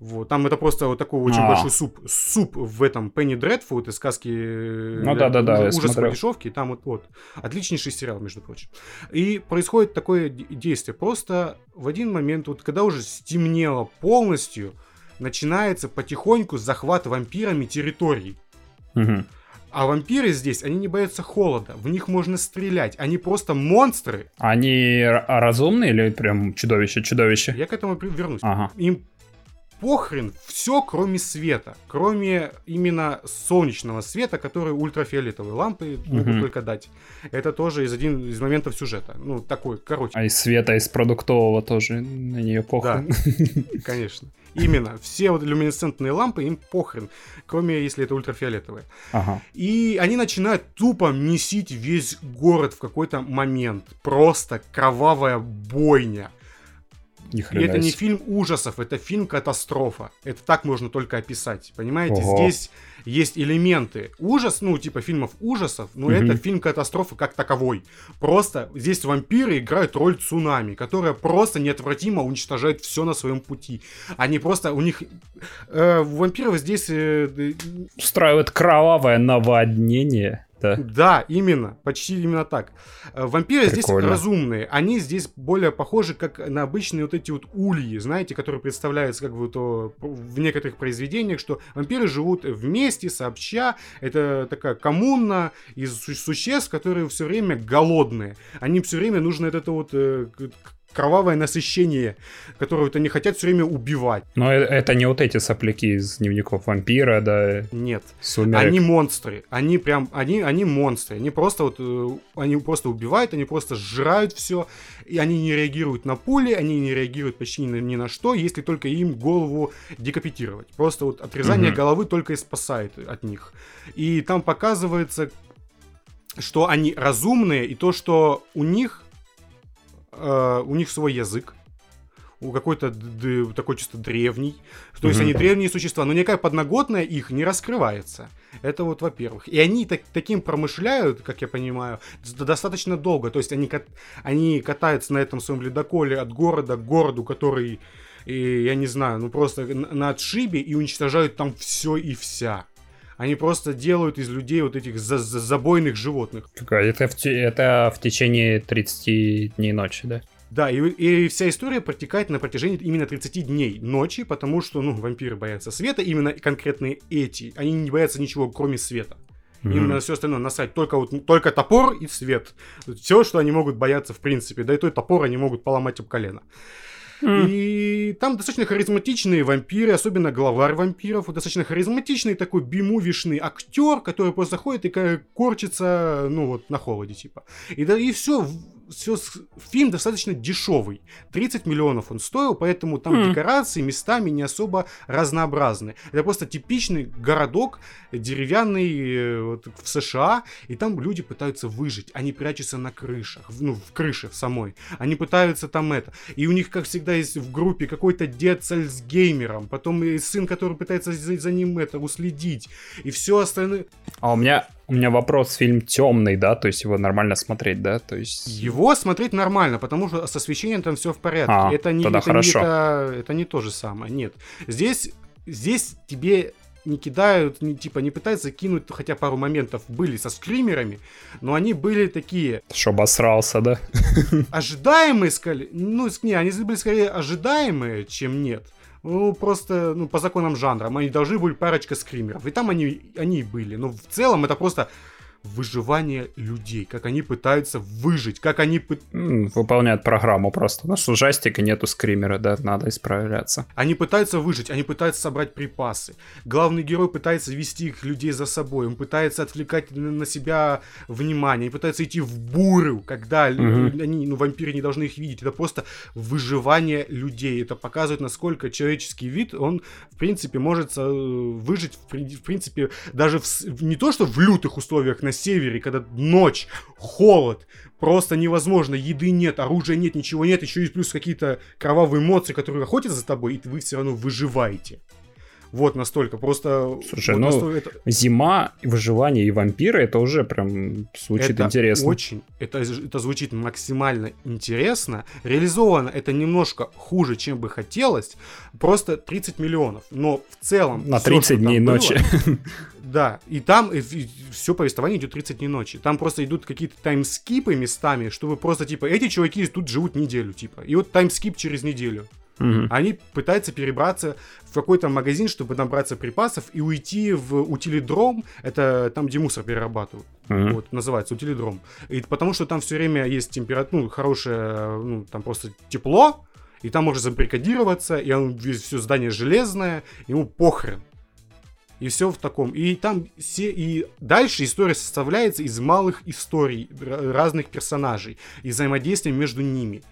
Вот. Там это просто вот такой очень А. большой суп. Суп в этом Пенни Дредфуд из сказки э, Ну да-да-да, я «Ужасы по смотрел. дешевке». Там вот, вот. Отличнейший сериал, между прочим. И происходит такое де- действие. Просто в один момент, вот когда уже стемнело полностью, начинается потихоньку захват вампирами территорий. Мгм. А вампиры здесь, они не боятся холода, в них можно стрелять, они просто монстры. Они р- разумные или прям чудовище, чудовище? Я к этому вернусь. Ага. Им похрен все, кроме света, кроме именно солнечного света, который ультрафиолетовые лампы могут Мгм. только дать. Это тоже из один из моментов сюжета. Ну, такой, короче, А из света, из продуктового тоже на нее похуй. конечно. Именно. Все вот люминесцентные лампы, им похрен, кроме если это ультрафиолетовые. Ага. И они начинают тупо месить весь город в какой-то момент. Просто кровавая бойня. Ни И это не фильм ужасов, это фильм катастрофа. Это так можно только описать. Понимаете, Ого. здесь есть элементы ужас, ну, типа фильмов ужасов, но Мгм. это фильм катастрофы как таковой. Просто здесь вампиры играют роль цунами, которая просто неотвратимо уничтожает все на своем пути. Они просто, у них... э, у вампиров здесь э, э, Устраивает кровавое наводнение. Да. Да, именно, почти именно так. Э, Вампиры здесь Прикольно. разумные, они здесь более похожи как на обычные вот эти вот ульи, знаете, которые представляются как бы то в некоторых произведениях, что вампиры живут вместе, сообща, это такая коммуна из су- существ, которые все время голодные, они все время нужно это вот э, кровавое насыщение, которое вот они хотят все время убивать. Но э- это не вот эти сопляки из дневников вампира, да, Нет. сумерек. Они монстры. Они прям, они, они монстры. Они просто вот, э, они просто убивают, они просто сжирают все. И они не реагируют на пули, они не реагируют почти ни на, ни на что, если только им голову декапитировать. Просто вот отрезание Мгм. головы только и спасает от них. И там показывается, что они разумные, и то, что у них, э, у них свой язык, у какой-то такой чисто древний. То есть Мгм. они древние существа, но никакая подноготная их не раскрывается. Это вот во-первых. И они так- таким промышляют, как я понимаю, достаточно долго. То есть они, они катаются на этом своем ледоколе от города к городу, который, и, я не знаю, ну просто на, на отшибе и уничтожают там все и вся. Они просто делают из людей вот этих за- за- забойных животных. Какая- Это в, это в течение 30 дней ночи, да? Да, и, и вся история протекает на протяжении именно 30 дней ночи, потому что, ну, вампиры боятся света, именно конкретные эти. Они не боятся ничего, кроме света. Мгм. Именно все остальное насать. Только вот только топор и свет. Все, что они могут бояться в принципе. Да и то и топор они могут поломать об колено. И там достаточно харизматичные вампиры, особенно главарь вампиров, достаточно харизматичный такой бимувишный актер, который просто ходит и корчится, ну вот, на холоде, типа. И, да, и все, все, фильм достаточно дешевый. 30 миллионов он стоил, поэтому там М. декорации местами не особо разнообразны. Это просто типичный городок деревянный э, вот, в США, и там люди пытаются выжить. Они прячутся на крышах, ну, в крыше в самой. Они пытаются там это. И у них, как всегда, есть в группе какой-то дед с Альцгеймером, потом и сын, который пытается за, за ним это уследить, и все остальное. А у меня, у меня вопрос, фильм темный, да? То есть его нормально смотреть, да? То есть... Его смотреть нормально, потому что с освещением там все в порядке. А, это, не, тогда это, не, хорошо. это, это не то же самое. Нет. Здесь, здесь тебе не кидают, не, типа не пытаются кинуть, хотя пару моментов были со скримерами, но они были такие Что обосрался, да? ожидаемые, скорее, ну, не, они были скорее ожидаемые, чем нет. Ну, просто, ну, по законам жанра, они должны были парочка скримеров. И там они, они и были. Но в целом это просто выживание людей, как они пытаются выжить, как они... пы- Выполняют программу просто. У нас ужастика нету скримера, да, надо исправляться. Они пытаются выжить, они пытаются собрать припасы. Главный герой пытается вести их людей за собой, он пытается отвлекать на себя внимание, они пытаются идти в бурю, когда Мгм. они, ну, вампиры не должны их видеть. Это просто выживание людей. Это показывает, насколько человеческий вид, он, в принципе, может э, выжить, в, при- в принципе, даже в- не то, что в лютых условиях на севере, когда ночь, холод, просто невозможно, еды нет, оружия нет, ничего нет, еще и плюс какие-то кровавые эмоции, которые охотятся за тобой, и вы все равно выживаете. Вот настолько, просто... Слушай, вот ну, настолько Зима, выживание и вампиры, это уже прям звучит это интересно. очень, это, это звучит максимально интересно. Реализовано это немножко хуже, чем бы хотелось. Просто 30 миллионов. Но в целом... На всё, 30 что там дней было- ночи. <laughs> Да, и там все повествование идет 30 дней ночи. Там просто идут какие-то таймскипы местами, чтобы просто, типа, эти чуваки тут живут неделю, типа. И вот таймскип через неделю. Мгм. Они пытаются перебраться в какой-то магазин, чтобы набраться припасов и уйти в утилидром. Это там, где мусор перерабатывают. Мгм. Вот, называется утилидром. И потому что там все время есть температура, ну, хорошее, ну, там просто тепло, и там можно забаррикадироваться, и он, все здание железное, ему похрен. И все в таком. И там все... И дальше история составляется из малых историй разных персонажей и взаимодействия между ними.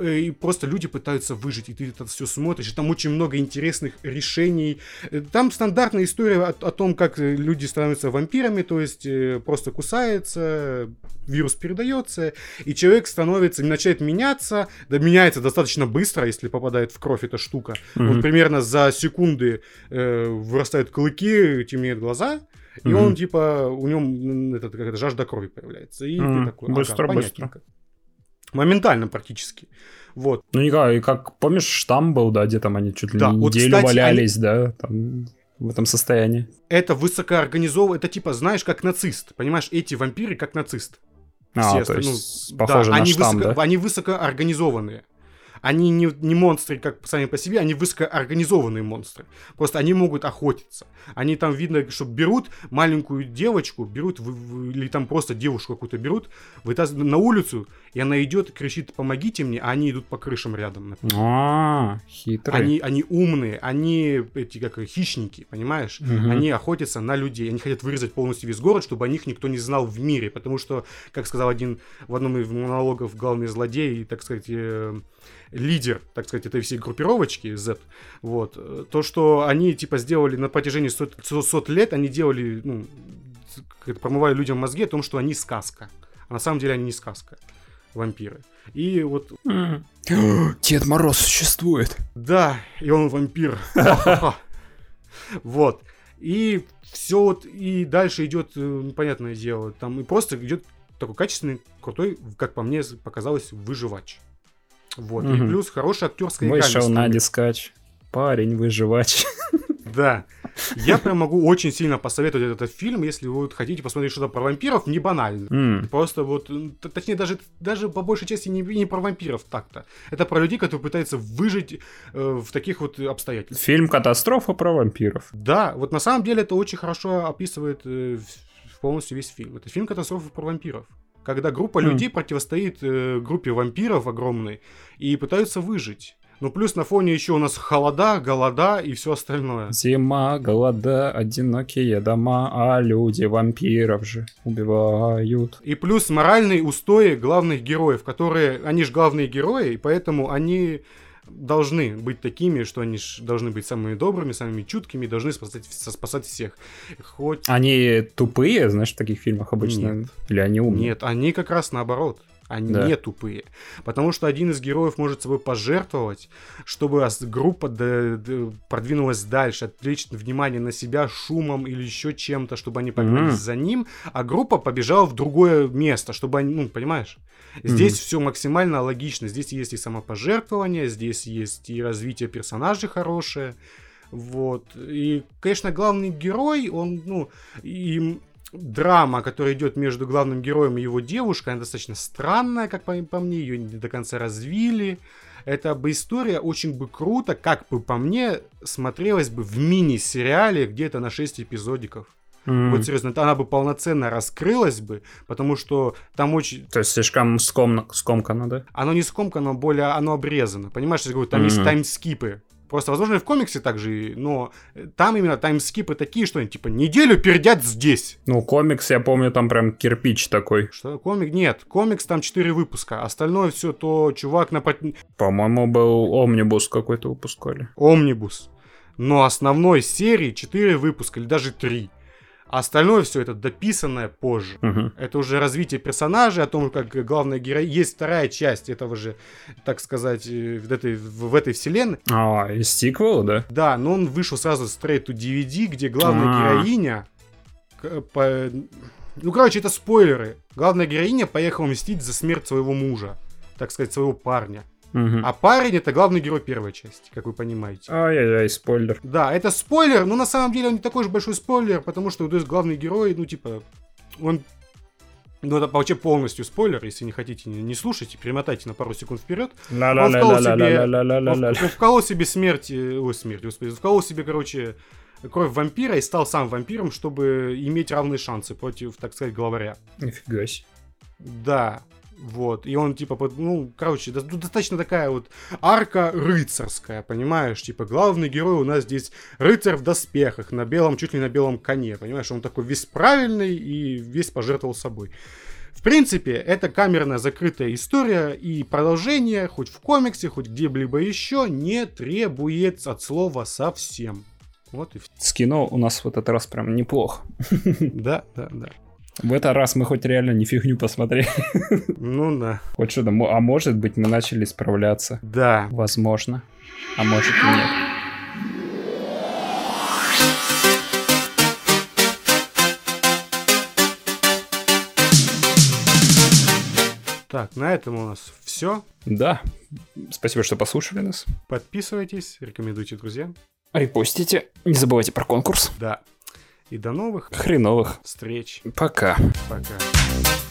Э, И просто люди пытаются выжить, и ты это все смотришь, и там очень много интересных решений. Э, Там стандартная история о, о том, как э, люди становятся вампирами, то есть просто кусается, вирус передается, и человек становится, начинает меняться, да меняется достаточно быстро, если попадает в кровь эта штука. Мгм. Вот примерно за секунды э, вырастают клыки, темнеют глаза, и Мгм. он типа, у него этот, как это, жажда крови появляется. И Мгм. ты такой, ага, Быстро, понятненько. Моментально практически. Вот. Ну, никак, и как, помнишь, штамм был, да, где там они чуть ли Да, не вот, неделю кстати, валялись, да, там, в этом состоянии. Это высокоорганизованно, это типа, знаешь, как нацист. Понимаешь, эти вампиры как нацист. А, Все то есть, ну, похоже да, на они штамм, высоко- да? Они высокоорганизованные. Они не, не монстры, как сами по себе, они высокоорганизованные монстры. Просто они могут охотиться. Они там видно, что берут маленькую девочку, берут, или там просто девушку какую-то берут, вытаскивают на улицу, и она идет, кричит, помогите мне, а они идут по крышам рядом. например. А, хитрый. Они, они умные, они эти как хищники, понимаешь? Мгм. Они охотятся на людей. Они хотят вырезать полностью весь город, чтобы о них никто не знал в мире. Потому что, как сказал один в одном из монологов главный злодей, так сказать, э, лидер, так сказать, этой всей группировочки Z, вот, э, то, что они, типа, сделали на протяжении сот, сот лет, они делали, ну, промывали людям мозги о том, что они сказка. А на самом деле они не сказка, вампиры. И вот. <gasps> Дед Мороз существует. да, и он вампир. Вот. И все вот, и дальше идет, э, ну, понятное дело, там и просто идет такой качественный, крутой, как по мне показалось, выживач. Вот. И плюс хорошая актерская игра. Вышел на дискач. Парень выживач. Да. Я прям могу очень сильно посоветовать этот фильм, если вы вот хотите посмотреть что-то про вампиров, не банально. Просто вот, точнее, даже, даже по большей части не, не про вампиров так-то. Это про людей, которые пытаются выжить э, в таких вот обстоятельствах. Фильм «Катастрофа» про вампиров. Да, вот на самом деле это очень хорошо описывает э, полностью весь фильм. Это фильм «Катастрофа про вампиров». Когда группа людей противостоит э, группе вампиров огромной и пытаются выжить. Ну, плюс на фоне еще у нас холода, голода и все остальное. Зима, голода, одинокие дома, а люди вампиров же убивают. И плюс моральные устои главных героев, которые... Они же главные герои, и поэтому они должны быть такими, что они ж должны быть самыми добрыми, самыми чуткими, должны спасать, спасать всех. Хоть... Они тупые, знаешь, в таких фильмах обычно? Нет. Или они умные? Нет, они как раз наоборот. Они Да. не тупые. Потому что один из героев может собой пожертвовать, чтобы группа продвинулась дальше, отвлечь внимание на себя шумом или еще чем-то, чтобы они погнались Мгм. за ним, а группа побежала в другое место, чтобы они, ну, понимаешь? Здесь все максимально логично. Здесь есть и самопожертвование, здесь есть и развитие персонажей хорошее. Вот. И, конечно, главный герой, он, ну, и драма, которая идет между главным героем и его девушкой, она достаточно странная, как по, по мне, ее не до конца развили. Это бы история очень бы круто, как бы по мне, смотрелась бы в мини-сериале где-то на 6 эпизодиков. М. Вот серьезно, она бы полноценно раскрылась бы, потому что там очень... То есть слишком ском... скомкано, да? Оно не скомкано, более оно обрезано. Понимаешь, я говорю, там есть Мгм. таймскипы. Просто, возможно, и в комиксе также, но там именно таймскипы такие, что они типа неделю пердят здесь. Ну, комикс, я помню, там прям кирпич такой. Что комик? Нет, комикс там 4 выпуска. Остальное все то чувак на По-моему, был омнибус какой-то выпускали. Омнибус. Но основной серии 4 выпуска или даже 3. А остальное все это дописанное позже. Мгм. Это уже развитие персонажей, о том, как главная героиня... Есть вторая часть этого же, так сказать, э, в этой, в этой вселенной. А, из сиквела, да? Да, но он вышел сразу straight to DVD, где главная А. героиня... по- Ну, короче, это спойлеры. Главная героиня поехала мстить за смерть своего мужа. Так сказать, своего парня. Угу. А парень это главный герой первой части, как вы понимаете. Ай-яй-яй, спойлер. Да, это спойлер, но на самом деле он не такой же большой спойлер, потому что то есть, главный герой, ну, типа, он ну, это вообще полностью спойлер, если не хотите, не, не слушайте, перемотайте на пару секунд вперед. Он себе, он вколол себе смерть, э, ой, смерть, господи, вколол себе, короче, кровь вампира и стал сам вампиром, чтобы иметь равные шансы против, так сказать, главаря. Нифига себе. Да, вот. И он, типа, под- ну, короче, до- достаточно такая вот арка рыцарская, понимаешь? Типа, главный герой у нас здесь рыцарь в доспехах, на белом, чуть ли на белом коне, понимаешь? Он такой весь правильный и весь пожертвовал собой. В принципе, это камерная закрытая история, и продолжение, хоть в комиксе, хоть где-либо еще, не требует от слова совсем. Вот и. С кино у нас в этот раз прям неплохо. Да, да, да. В этот раз мы хоть реально не фигню посмотрели. Ну да. Хоть что-то. А может быть, мы начали справляться. Да. Возможно. А может и нет. Так, на этом у нас все. Да. Спасибо, что послушали нас. Подписывайтесь, рекомендуйте друзьям. Репостите. Не забывайте про конкурс. Да. И до новых Хреновых. встреч. Пока. Пока.